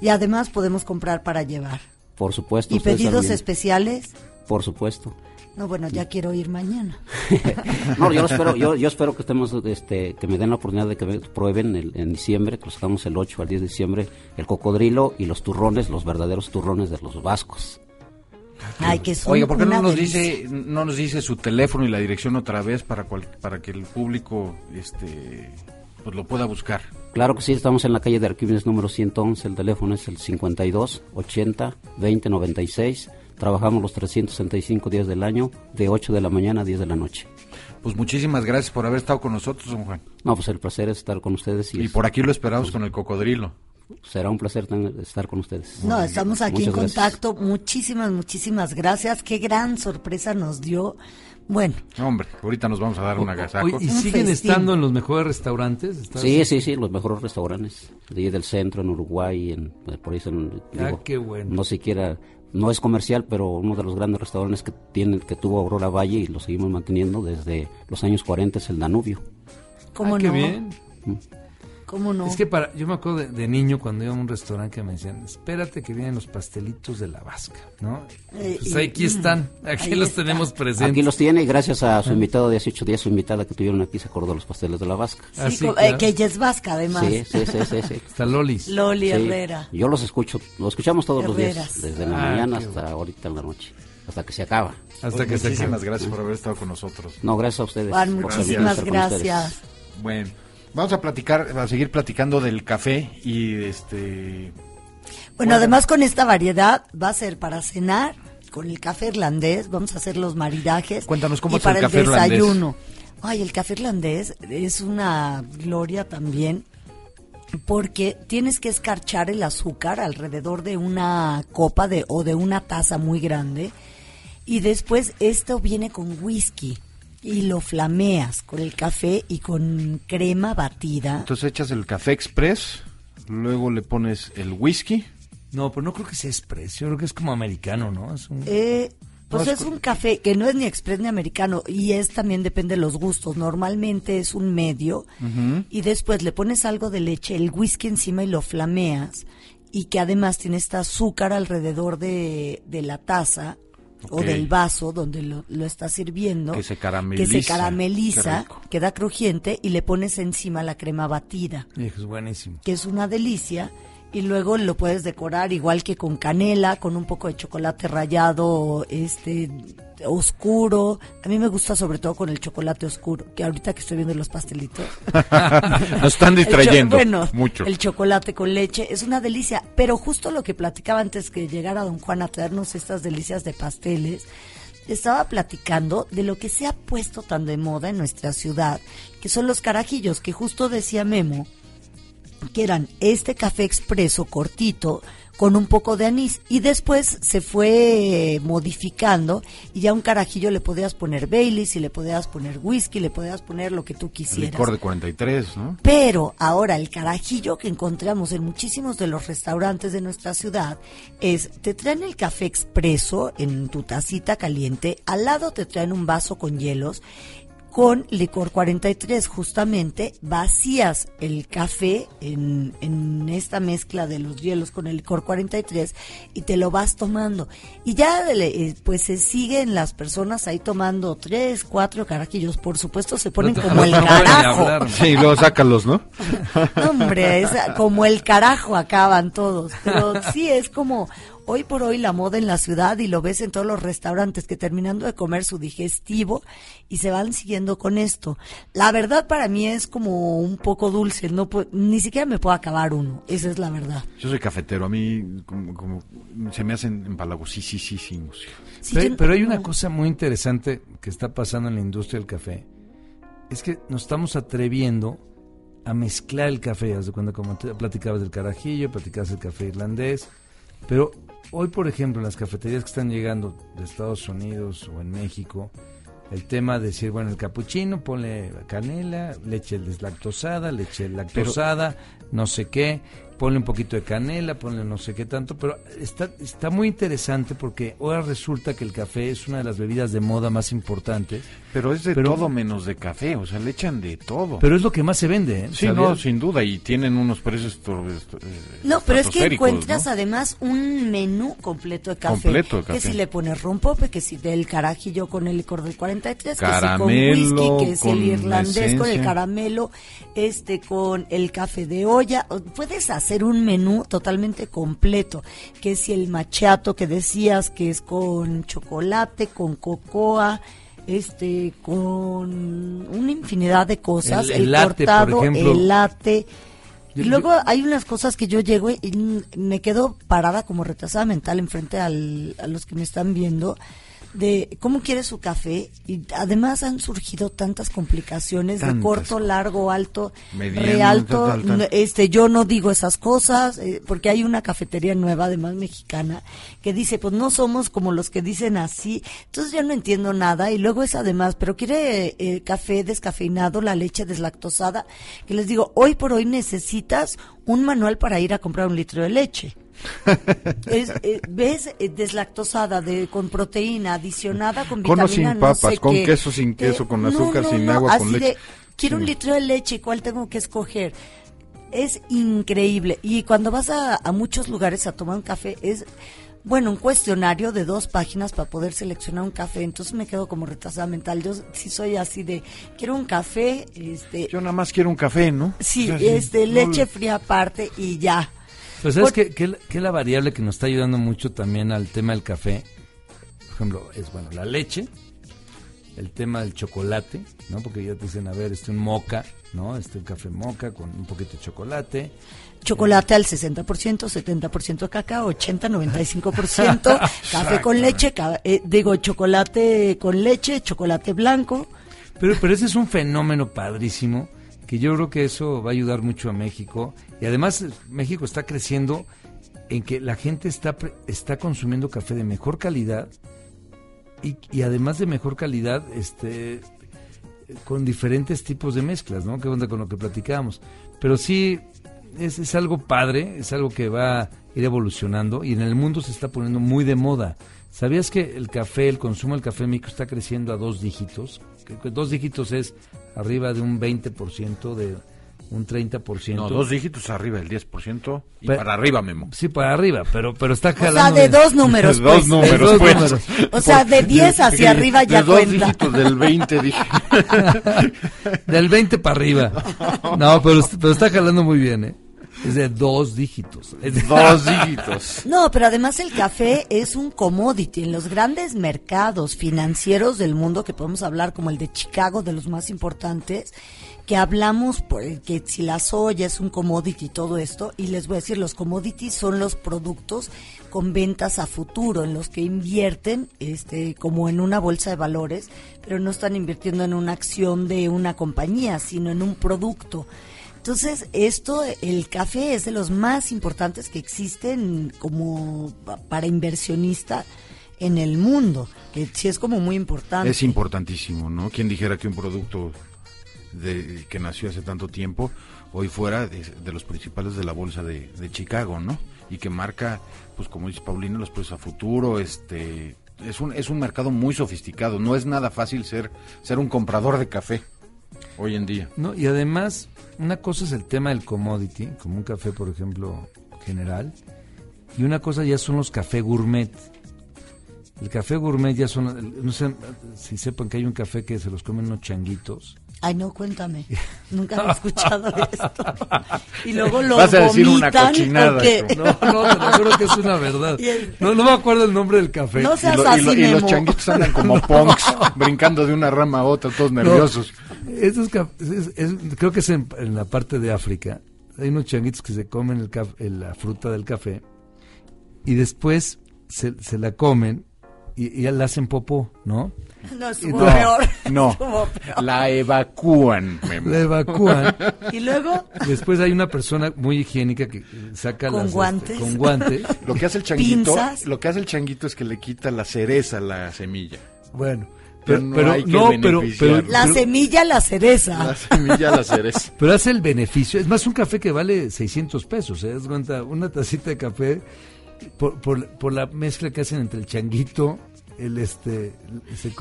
Speaker 2: Y además podemos comprar para llevar.
Speaker 5: Por supuesto.
Speaker 2: ¿Y pedidos especiales?
Speaker 5: Por supuesto.
Speaker 2: No, bueno, ya quiero ir mañana. (laughs)
Speaker 5: no, yo espero, yo, yo espero que estemos, este, que me den la oportunidad de que prueben en diciembre, que lo sacamos el 8 al 10 de diciembre, el cocodrilo y los turrones, los verdaderos turrones de los vascos.
Speaker 2: Ay, que
Speaker 3: Oiga, ¿por qué no nos dice, no nos dice su teléfono y la dirección otra vez para para que el público, este, pues lo pueda buscar?
Speaker 5: Claro que sí, estamos en la calle de Arquímedes número 111, el teléfono es el 52 80 20 96 Trabajamos los 365 días del año, de 8 de la mañana a 10 de la noche.
Speaker 3: Pues muchísimas gracias por haber estado con nosotros, don Juan.
Speaker 5: No, pues el placer es estar con ustedes.
Speaker 3: Y, por aquí lo esperamos con el cocodrilo.
Speaker 5: Será un placer estar con ustedes.
Speaker 2: No, estamos aquí en contacto. Muchísimas, muchísimas gracias. Qué gran sorpresa nos dio. Bueno.
Speaker 3: Hombre, ahorita nos vamos a dar una agasajo.
Speaker 4: ¿Y siguen estando en los mejores restaurantes?
Speaker 5: Sí, sí, sí, los mejores restaurantes. De ahí del centro, en Uruguay, en, por ahí.
Speaker 4: ah, qué bueno.
Speaker 5: No siquiera no es comercial, pero uno de los grandes restaurantes que tiene, que tuvo Aurora Valle y lo seguimos manteniendo desde los años 40 es el Danubio.
Speaker 2: ¿Cómo
Speaker 4: ah,
Speaker 2: no?
Speaker 4: bien.
Speaker 2: ¿Cómo no?
Speaker 4: Es que para, yo me acuerdo de, niño cuando iba a un restaurante que me decían, espérate que vienen los pastelitos de la vasca, ¿no? Eh, pues aquí están, aquí los tenemos presentes.
Speaker 5: Aquí los tiene y gracias a su invitado de hace ocho días, su invitada que tuvieron aquí se acordó los pasteles de la vasca.
Speaker 2: Sí, ah, eh, que ella es vasca además.
Speaker 5: Sí, sí, sí, sí.
Speaker 4: Está Lolis.
Speaker 2: Loli Herrera.
Speaker 5: Yo los escucho, los escuchamos todos los días, desde la ah, mañana hasta ahorita en la noche hasta que se acaba.
Speaker 3: Hasta que muchísimas gracias por haber estado con nosotros.
Speaker 5: No, gracias a ustedes.
Speaker 2: Juan, muchísimas gracias.
Speaker 3: Bueno. Vamos a platicar, a seguir platicando del café y este.
Speaker 2: Bueno, además con esta variedad va a ser para cenar con el café irlandés, vamos a hacer los maridajes.
Speaker 3: Cuéntanos cómo
Speaker 2: y para
Speaker 3: el, café
Speaker 2: desayuno. Ay, el café irlandés es una gloria también porque tienes que escarchar el azúcar alrededor de una copa de o de una taza muy grande y después esto viene con whisky y lo flameas con el café y con crema batida.
Speaker 3: Entonces echas el café express, luego le pones el whisky.
Speaker 4: No, pero no creo que sea express, yo creo que es como americano, ¿no?
Speaker 2: Es eh, pues es, un café que no es ni express ni americano y es también depende de los gustos. Normalmente es un medio y después le pones algo de leche, el whisky encima y lo flameas y que además tiene este azúcar alrededor de, de la taza o del vaso donde lo, lo estás sirviendo.
Speaker 3: Que se carameliza.
Speaker 2: Que se carameliza, queda crujiente y le pones encima la crema batida.
Speaker 4: es buenísimo.
Speaker 2: Que es una delicia y luego lo puedes decorar igual que con canela, con un poco de chocolate rallado, este oscuro. A mí me gusta sobre todo con el chocolate oscuro, que ahorita que estoy viendo los pastelitos. (laughs)
Speaker 3: Nos están distrayendo bueno, mucho.
Speaker 2: El chocolate con leche es una delicia, pero justo lo que platicaba antes que llegara don Juan a traernos estas delicias de pasteles, estaba platicando de lo que se ha puesto tan de moda en nuestra ciudad, que son los carajillos, que justo decía Memo, que eran este café expreso cortito con un poco de anís y después se fue modificando y ya un carajillo le podías poner Baileys y le podías poner whisky, le podías poner lo que tú quisieras.
Speaker 3: licor de 43, ¿no?
Speaker 2: Pero ahora el carajillo que encontramos en muchísimos de los restaurantes de nuestra ciudad es te traen el café expreso en tu tacita caliente, al lado te traen un vaso con hielos con licor 43 justamente vacías el café en, en, esta mezcla de los hielos con el licor 43 y te lo vas tomando. Y ya eh, pues se siguen las personas ahí tomando tres cuatro carajillos. Por supuesto se ponen como el carajo.
Speaker 3: sí luego sácalos (laughs) no
Speaker 2: hombre es como el carajo acaban todos. Pero sí es como hoy por hoy la moda en la ciudad y lo ves en todos los restaurantes que terminando de comer su digestivo y se van siguiendo con esto. La verdad para mí es como un poco dulce, no ni siquiera me puedo acabar uno, esa es la verdad.
Speaker 3: Yo soy cafetero, a mí como, se me hacen empalagos, sí, sí, sí, sí.
Speaker 4: pero, hay una cosa muy interesante que está pasando en la industria del café, es que nos estamos atreviendo a mezclar el café, cuando como platicabas del carajillo, platicabas del café irlandés, pero Hoy, por ejemplo, en las cafeterías que están llegando de Estados Unidos o en México, el tema de decir, bueno, el capuchino, ponle canela, leche deslactosada, leche lactosada, no sé qué, ponle un poquito de canela, ponle no sé qué tanto, pero está, está muy interesante porque ahora resulta que el café es una de las bebidas de moda más importantes.
Speaker 3: Pero es de todo menos de café, o sea, le echan de todo.
Speaker 4: Pero es lo que más se vende, ¿eh?
Speaker 3: Sí, no, sin duda, y tienen unos precios...
Speaker 2: Eh, no, pero es que encuentras además un menú completo de café.
Speaker 3: Completo de café.
Speaker 2: Que si le pones rompope, que si del carajillo con el licor del 43,
Speaker 3: caramelo,
Speaker 2: que si con whisky, que si el irlandés con el caramelo, este con el café de olla. Puedes hacer hacer un menú totalmente completo, que si el machato que decías que es con chocolate, con cocoa, este con una infinidad de cosas, el, cortado, el latte. Y luego hay unas cosas que yo llego y me quedo parada como retrasada mental enfrente al, a los que me están viendo de cómo quiere su café y además han surgido tantas complicaciones de corto, largo, alto, realto. Este, yo no digo esas cosas eh, porque hay una cafetería nueva, además mexicana, que dice, pues no somos como los que dicen así. Entonces ya no entiendo nada y luego es además, pero quiere eh, café descafeinado, la leche deslactosada, que les digo, hoy por hoy necesitas un manual para ir a comprar un litro de leche. Es, eh, ¿Ves? Eh, deslactosada, de, con proteína, adicionada con vitamina,
Speaker 3: Con o sin papas, con queso, sin queso, con azúcar, sin agua, con leche.
Speaker 2: quiero un litro de leche, ¿cuál tengo que escoger? Es increíble. Y cuando vas a, a muchos lugares a tomar un café, es bueno, un cuestionario de dos páginas para poder seleccionar un café. Entonces me quedo como retrasada mental. Yo sí soy así de, quiero un café. Este,
Speaker 3: Yo nada más quiero un café, ¿no?
Speaker 2: Sí, este, leche fría aparte y ya.
Speaker 4: Pues sabes que, que, la variable que nos está ayudando mucho también al tema del café, por ejemplo, es bueno la leche, el tema del chocolate, ¿no? Porque ya te dicen, a ver, este un moca, ¿no? Este un café moca con un poquito de chocolate.
Speaker 2: Chocolate al 60%, 70% cacao, 80, 95%, café con leche, eh, digo, chocolate con leche, chocolate blanco.
Speaker 4: Pero, pero ese es un fenómeno padrísimo que yo creo que eso va a ayudar mucho a México. Y además México está creciendo en que la gente está, está consumiendo café de mejor calidad y, y además de mejor calidad, este con diferentes tipos de mezclas, ¿no? ¿Qué onda con lo que platicábamos? Pero sí, es, es algo padre, es algo que va a ir evolucionando y en el mundo se está poniendo muy de moda. ¿Sabías que el café, el consumo del café en México está creciendo a dos dígitos? Que dos dígitos es arriba de un 20%, de un 30%. No,
Speaker 3: dos dígitos arriba del 10% y para arriba, Memo.
Speaker 4: Sí, para arriba, pero pero está jalando.
Speaker 2: O sea, (laughs) de dos números,
Speaker 3: pues. dos números,
Speaker 2: pues. números. O sea, de 10 hacia arriba ya
Speaker 3: de dos dígitos del 20, dije. (laughs)
Speaker 4: del 20 para arriba. (laughs) No, pero, pero está jalando muy bien, ¿eh? Es de dos dígitos.
Speaker 3: Dos dígitos. (laughs)
Speaker 2: No, pero además el café es un commodity en los grandes mercados financieros del mundo que podemos hablar como el de Chicago, de los más importantes, que hablamos por que si la soya es un commodity y todo esto, y les voy a decir, los commodities son los productos con ventas a futuro, en los que invierten este como en una bolsa de valores, pero no están invirtiendo en una acción de una compañía, sino en un producto. Entonces, esto, el café es de los más importantes que existen como para inversionista en el mundo, que sí es como muy importante.
Speaker 3: Es importantísimo, ¿no? Quien dijera que un producto de, que nació hace tanto tiempo, hoy fuera de, los principales de la bolsa de, Chicago, ¿no? Y que marca, pues como dice Paulino, los precios a futuro, este... Es un, es un mercado muy sofisticado, no es nada fácil ser, ser un comprador de café hoy en día.
Speaker 4: No, y además, una cosa es el tema del commodity, como un café, por ejemplo, general, y una cosa ya son los café gourmet. El café gourmet ya son, no sé si sepan que hay un café que se los comen unos changuitos.
Speaker 2: Ay, no, cuéntame. (laughs) Nunca he escuchado esto. Y luego lo
Speaker 3: Vas a decir una cochinada.
Speaker 4: No, no, te lo juro que es una verdad. No, no me acuerdo el nombre del café.
Speaker 2: No seas así,
Speaker 3: y, los changuitos andan como (laughs) (laughs) punks, brincando de una rama a otra, todos nerviosos.
Speaker 4: creo que es en, la parte de África. Hay unos changuitos que se comen el la fruta del café y después se, se la comen y, y la hacen popó, ¿no?
Speaker 2: No, estuvo peor. (laughs)
Speaker 3: No, la evacúan.
Speaker 4: La evacúan. (laughs)
Speaker 2: Y luego.
Speaker 4: Después hay una persona muy higiénica que saca
Speaker 2: con
Speaker 4: las, este,
Speaker 2: guantes.
Speaker 4: con guantes. (laughs)
Speaker 3: Lo que hace el changuito, lo que hace el changuito es que le quita la cereza a la semilla.
Speaker 4: Bueno,
Speaker 3: Pero, no, hay que pero, pero,
Speaker 2: La semilla, la cereza.
Speaker 3: La semilla, la cereza.
Speaker 4: Pero hace el beneficio. Es más, un café que vale 600 pesos. ¿eh? cuenta? Una tacita de café por, por, por, la mezcla que hacen entre el changuito, el este...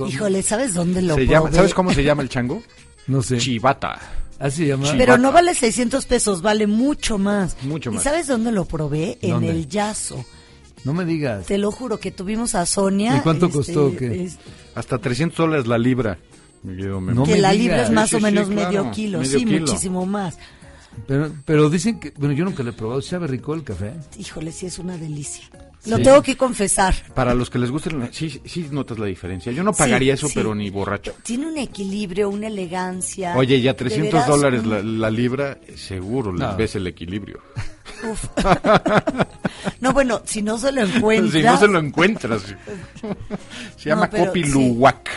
Speaker 2: Híjole, ¿sabes dónde lo
Speaker 3: se llama, ¿Sabes cómo se llama el chango? (laughs)
Speaker 4: No sé.
Speaker 3: Chivata.
Speaker 4: Así se llama.
Speaker 2: Pero no vale 600 pesos, vale mucho más.
Speaker 3: Mucho más.
Speaker 2: ¿Y sabes dónde lo probé? En el Yazo.
Speaker 4: No me digas.
Speaker 2: Te lo juro que tuvimos a Sonia.
Speaker 4: ¿Y cuánto este, costó? ¿qué?
Speaker 3: Hasta 300 dólares la libra.
Speaker 2: No que la libra es más o menos medio kilo, sí, muchísimo más.
Speaker 4: Pero, pero dicen que, bueno, yo nunca lo he probado, ¿sabe rico el café?
Speaker 2: Híjole, sí es una delicia. Lo tengo que confesar.
Speaker 3: Para los que les guste, sí, sí notas la diferencia. Yo no pagaría eso, pero ni borracho.
Speaker 2: Tiene un equilibrio, una elegancia.
Speaker 3: Oye, ya 300 dólares la, libra, seguro les ves el equilibrio. (laughs)
Speaker 2: no, bueno, si no se lo encuentras. (laughs) si
Speaker 3: no se lo encuentras. (laughs) Se llama Copi Luwak.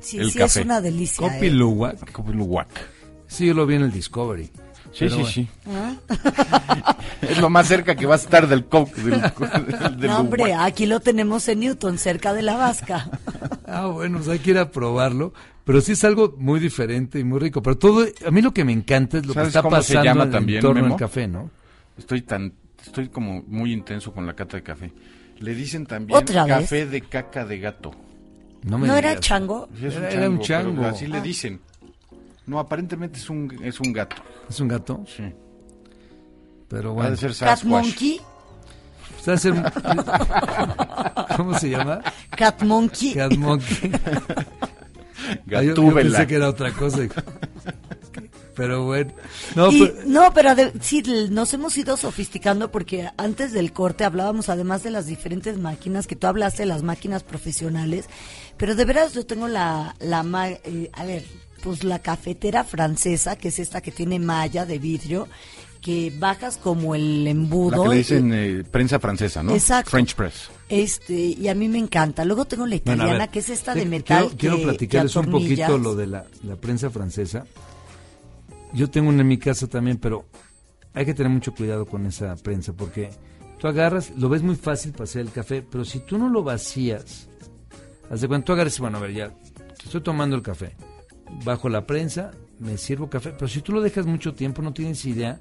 Speaker 2: Sí, sí, es una delicia.
Speaker 4: Eh.
Speaker 3: Copi Luwak.
Speaker 4: Sí, yo lo vi en el Discovery.
Speaker 3: Sí, sí, sí. es lo más cerca que va a estar del coke. (laughs)
Speaker 2: no, hombre, aquí lo tenemos en Newton, cerca de la Vasca. (laughs)
Speaker 4: ah, bueno, pues hay que ir a probarlo. Pero sí es algo muy diferente y muy rico. Pero todo, a mí lo que me encanta es lo que está pasando llama en también, torno del café, ¿no?
Speaker 3: Estoy tan, estoy como muy intenso con la cata de café. Le dicen también café de caca de gato.
Speaker 2: No, me era chango?
Speaker 3: era, un chango. Así le ah. dicen. No, aparentemente es un, es un gato.
Speaker 4: ¿Es un gato?
Speaker 3: Sí.
Speaker 4: Pero bueno.
Speaker 3: Puede ser
Speaker 2: Cat Monkey. (laughs)
Speaker 4: ¿Cómo se llama?
Speaker 2: Cat Monkey.
Speaker 4: Cat Monkey. (laughs) Ah, yo, pensé que era otra cosa. Pero bueno.
Speaker 2: No, pero, no, pero sí, nos hemos ido sofisticando porque antes del corte hablábamos además de las diferentes máquinas, que tú hablaste de las máquinas profesionales, pero de veras yo tengo la, la eh, a ver, pues la cafetera francesa, que es esta que tiene malla de vidrio, que bajas como el embudo.
Speaker 3: La que le dicen eh, prensa francesa, ¿no?
Speaker 2: Exacto.
Speaker 3: French press.
Speaker 2: Este, y a mí me encanta. Luego tengo la italiana, que es esta de metal.
Speaker 4: Quiero, quiero platicarles un poquito lo de la, la prensa francesa. Yo tengo una en mi casa también, pero hay que tener mucho cuidado con esa prensa porque tú agarras, lo ves muy fácil para hacer el café, pero si tú no lo vacías, haz de cuando tú agarras, bueno, a ver, ya estoy tomando el café bajo la prensa, me sirvo café, pero si tú lo dejas mucho tiempo no tienes idea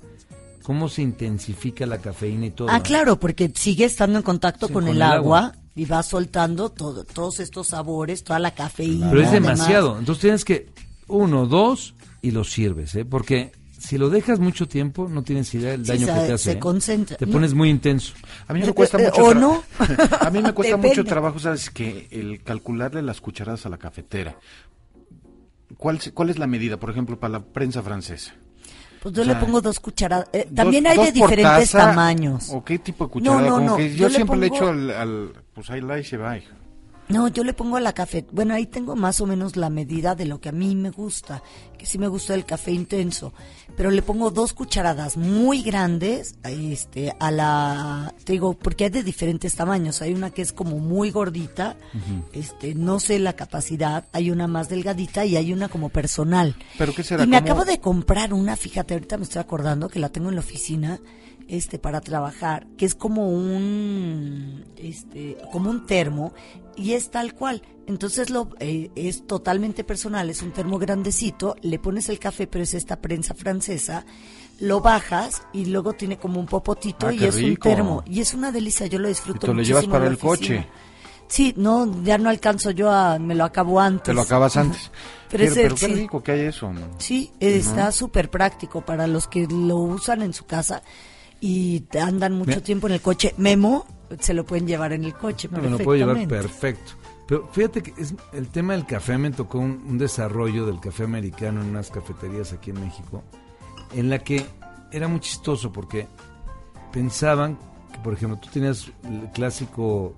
Speaker 4: cómo se intensifica la cafeína y todo.
Speaker 2: Ah, claro, porque sigue estando en contacto con, el, agua, y va soltando todo, todos estos sabores, toda la cafeína.
Speaker 4: Pero es demasiado, entonces tienes que uno, dos y lo sirves, ¿eh? porque si lo dejas mucho tiempo, no tienes idea del daño que te hace.
Speaker 2: Se
Speaker 4: ¿eh?
Speaker 2: concentra.
Speaker 4: Te pones muy intenso.
Speaker 3: A mí me cuesta mucho. ¿O no? (laughs) a mí me cuesta mucho trabajo, sabes, que el calcularle las cucharadas a la cafetera. ¿Cuál, ¿Cuál es la medida, por ejemplo, para la prensa francesa?
Speaker 2: Pues yo le pongo dos cucharadas. Eh, también hay de diferentes tamaños.
Speaker 3: ¿O qué tipo de cucharada? No, no, no. yo, siempre le, echo al, al, Pues ahí la y se va.
Speaker 2: No, yo le pongo a la café. Bueno, ahí tengo más o menos la medida de lo que a mí me gusta, que sí me gusta el café intenso. Pero le pongo dos cucharadas muy grandes, este, a la, te digo, porque hay de diferentes tamaños. Hay una que es como muy gordita, este, no sé la capacidad. Hay una más delgadita y hay una como personal.
Speaker 3: ¿Pero qué será?
Speaker 2: Y me acabo de comprar una, fíjate, ahorita me estoy acordando que la tengo en la oficina este para trabajar, que es como un este como un termo y es tal cual. Entonces lo eh, es totalmente personal, es un termo grandecito, le pones el café, pero es esta prensa francesa, lo bajas y luego tiene como un popotito ah, y es un termo y es una delicia, yo lo disfruto.
Speaker 3: ¿Y tú lo llevas para el coche?
Speaker 2: Sí, no, ya no alcanzo yo a, me lo acabo antes.
Speaker 3: Te lo acabas antes. (laughs) pero, pero, qué rico que hay eso.
Speaker 2: Sí, está súper práctico para los que lo usan en su casa y andan mucho tiempo en el coche. Memo, se lo pueden llevar en el coche.
Speaker 4: No, me lo puedo llevar perfecto. Pero fíjate que es, el tema del café me tocó un, desarrollo del café americano en unas cafeterías aquí en México, en la que era muy chistoso porque pensaban que, por ejemplo, tú tenías el clásico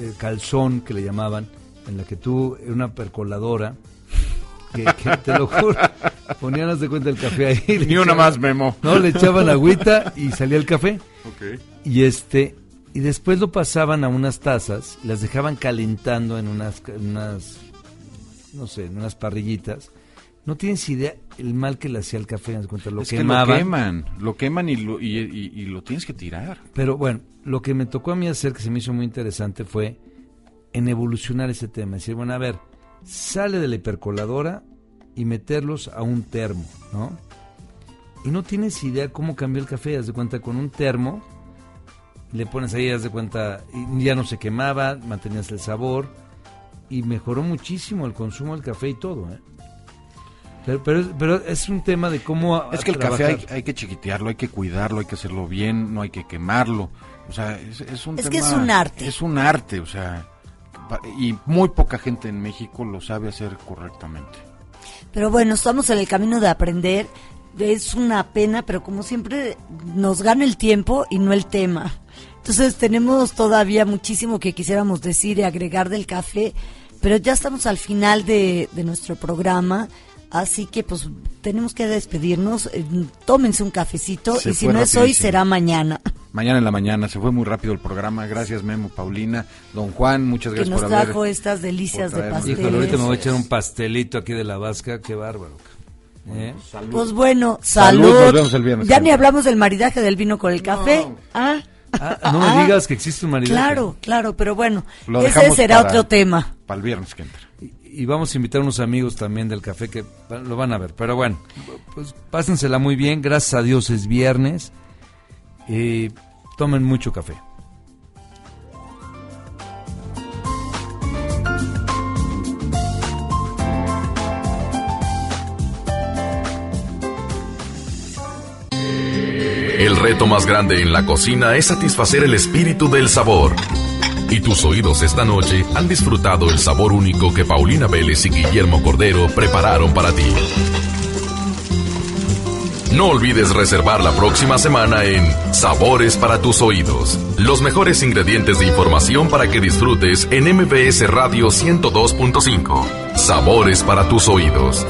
Speaker 4: eh, calzón que le llamaban, en la que tú, una percoladora, que, te lo juro, ponían de cuenta el café ahí.
Speaker 3: Ni una más, Memo.
Speaker 4: No, le echaban agüita y salía el café. Y este, y después lo pasaban a unas tazas, las dejaban calentando en unas, unas no sé, en unas parrillitas. No tienes idea el mal que le hacía el café, cuenta, lo
Speaker 3: es Que lo queman, lo queman y lo, y, lo tienes que tirar.
Speaker 4: Pero bueno, lo que me tocó a mí hacer, que se me hizo muy interesante, fue en evolucionar ese tema. Decir, bueno, a ver, sale de la hipercoladora y meterlos a un termo, ¿no? Y no tienes idea cómo cambió el café, haz de cuenta con un termo, le pones ahí, haz de cuenta, y ya no se quemaba, mantenías el sabor y mejoró muchísimo el consumo del café y todo, ¿eh? Pero, pero, es un tema de cómo...
Speaker 3: Es que el café hay, que chiquitearlo, hay que cuidarlo, hay que hacerlo bien, no hay que quemarlo. O sea, es, un
Speaker 2: es que es un arte.
Speaker 3: Es un arte, o sea, y muy poca gente en México lo sabe hacer correctamente.
Speaker 2: Pero bueno, estamos en el camino de aprender. Es una pena, pero como siempre nos gana el tiempo y no el tema. Entonces tenemos todavía muchísimo que quisiéramos decir y agregar del café, pero ya estamos al final de, nuestro programa. Así que pues tenemos que despedirnos. Eh, tómense un cafecito y si no es hoy será mañana. (laughs)
Speaker 3: Mañana en la mañana. Se fue muy rápido el programa. Gracias Memo, Paulina, Don Juan, muchas gracias
Speaker 2: que nos trajo estas delicias de pastel.
Speaker 4: ahorita me voy a echar un pastelito aquí de la vasca. Qué bárbaro.
Speaker 2: ¿Eh? Pues bueno, salud. Ya ni hablamos del maridaje del vino con el café. Ah.
Speaker 4: ah. no me ah. digas que existe un maridaje.
Speaker 2: Claro, claro, pero bueno, ese será otro tema.
Speaker 3: Para el viernes que entra
Speaker 4: y vamos a invitar a unos amigos también del café que lo van a ver. Pero bueno, pues pásensela muy bien. Gracias a Dios es viernes. y tomen mucho café.
Speaker 1: El reto más grande en la cocina es satisfacer el espíritu del sabor y tus oídos esta noche han disfrutado el sabor único que Paulina Vélez y Guillermo Cordero prepararon para ti. No olvides reservar la próxima semana en Sabores para tus oídos. Los mejores ingredientes de información para que disfrutes en MBS Radio 102.5. Sabores para tus oídos.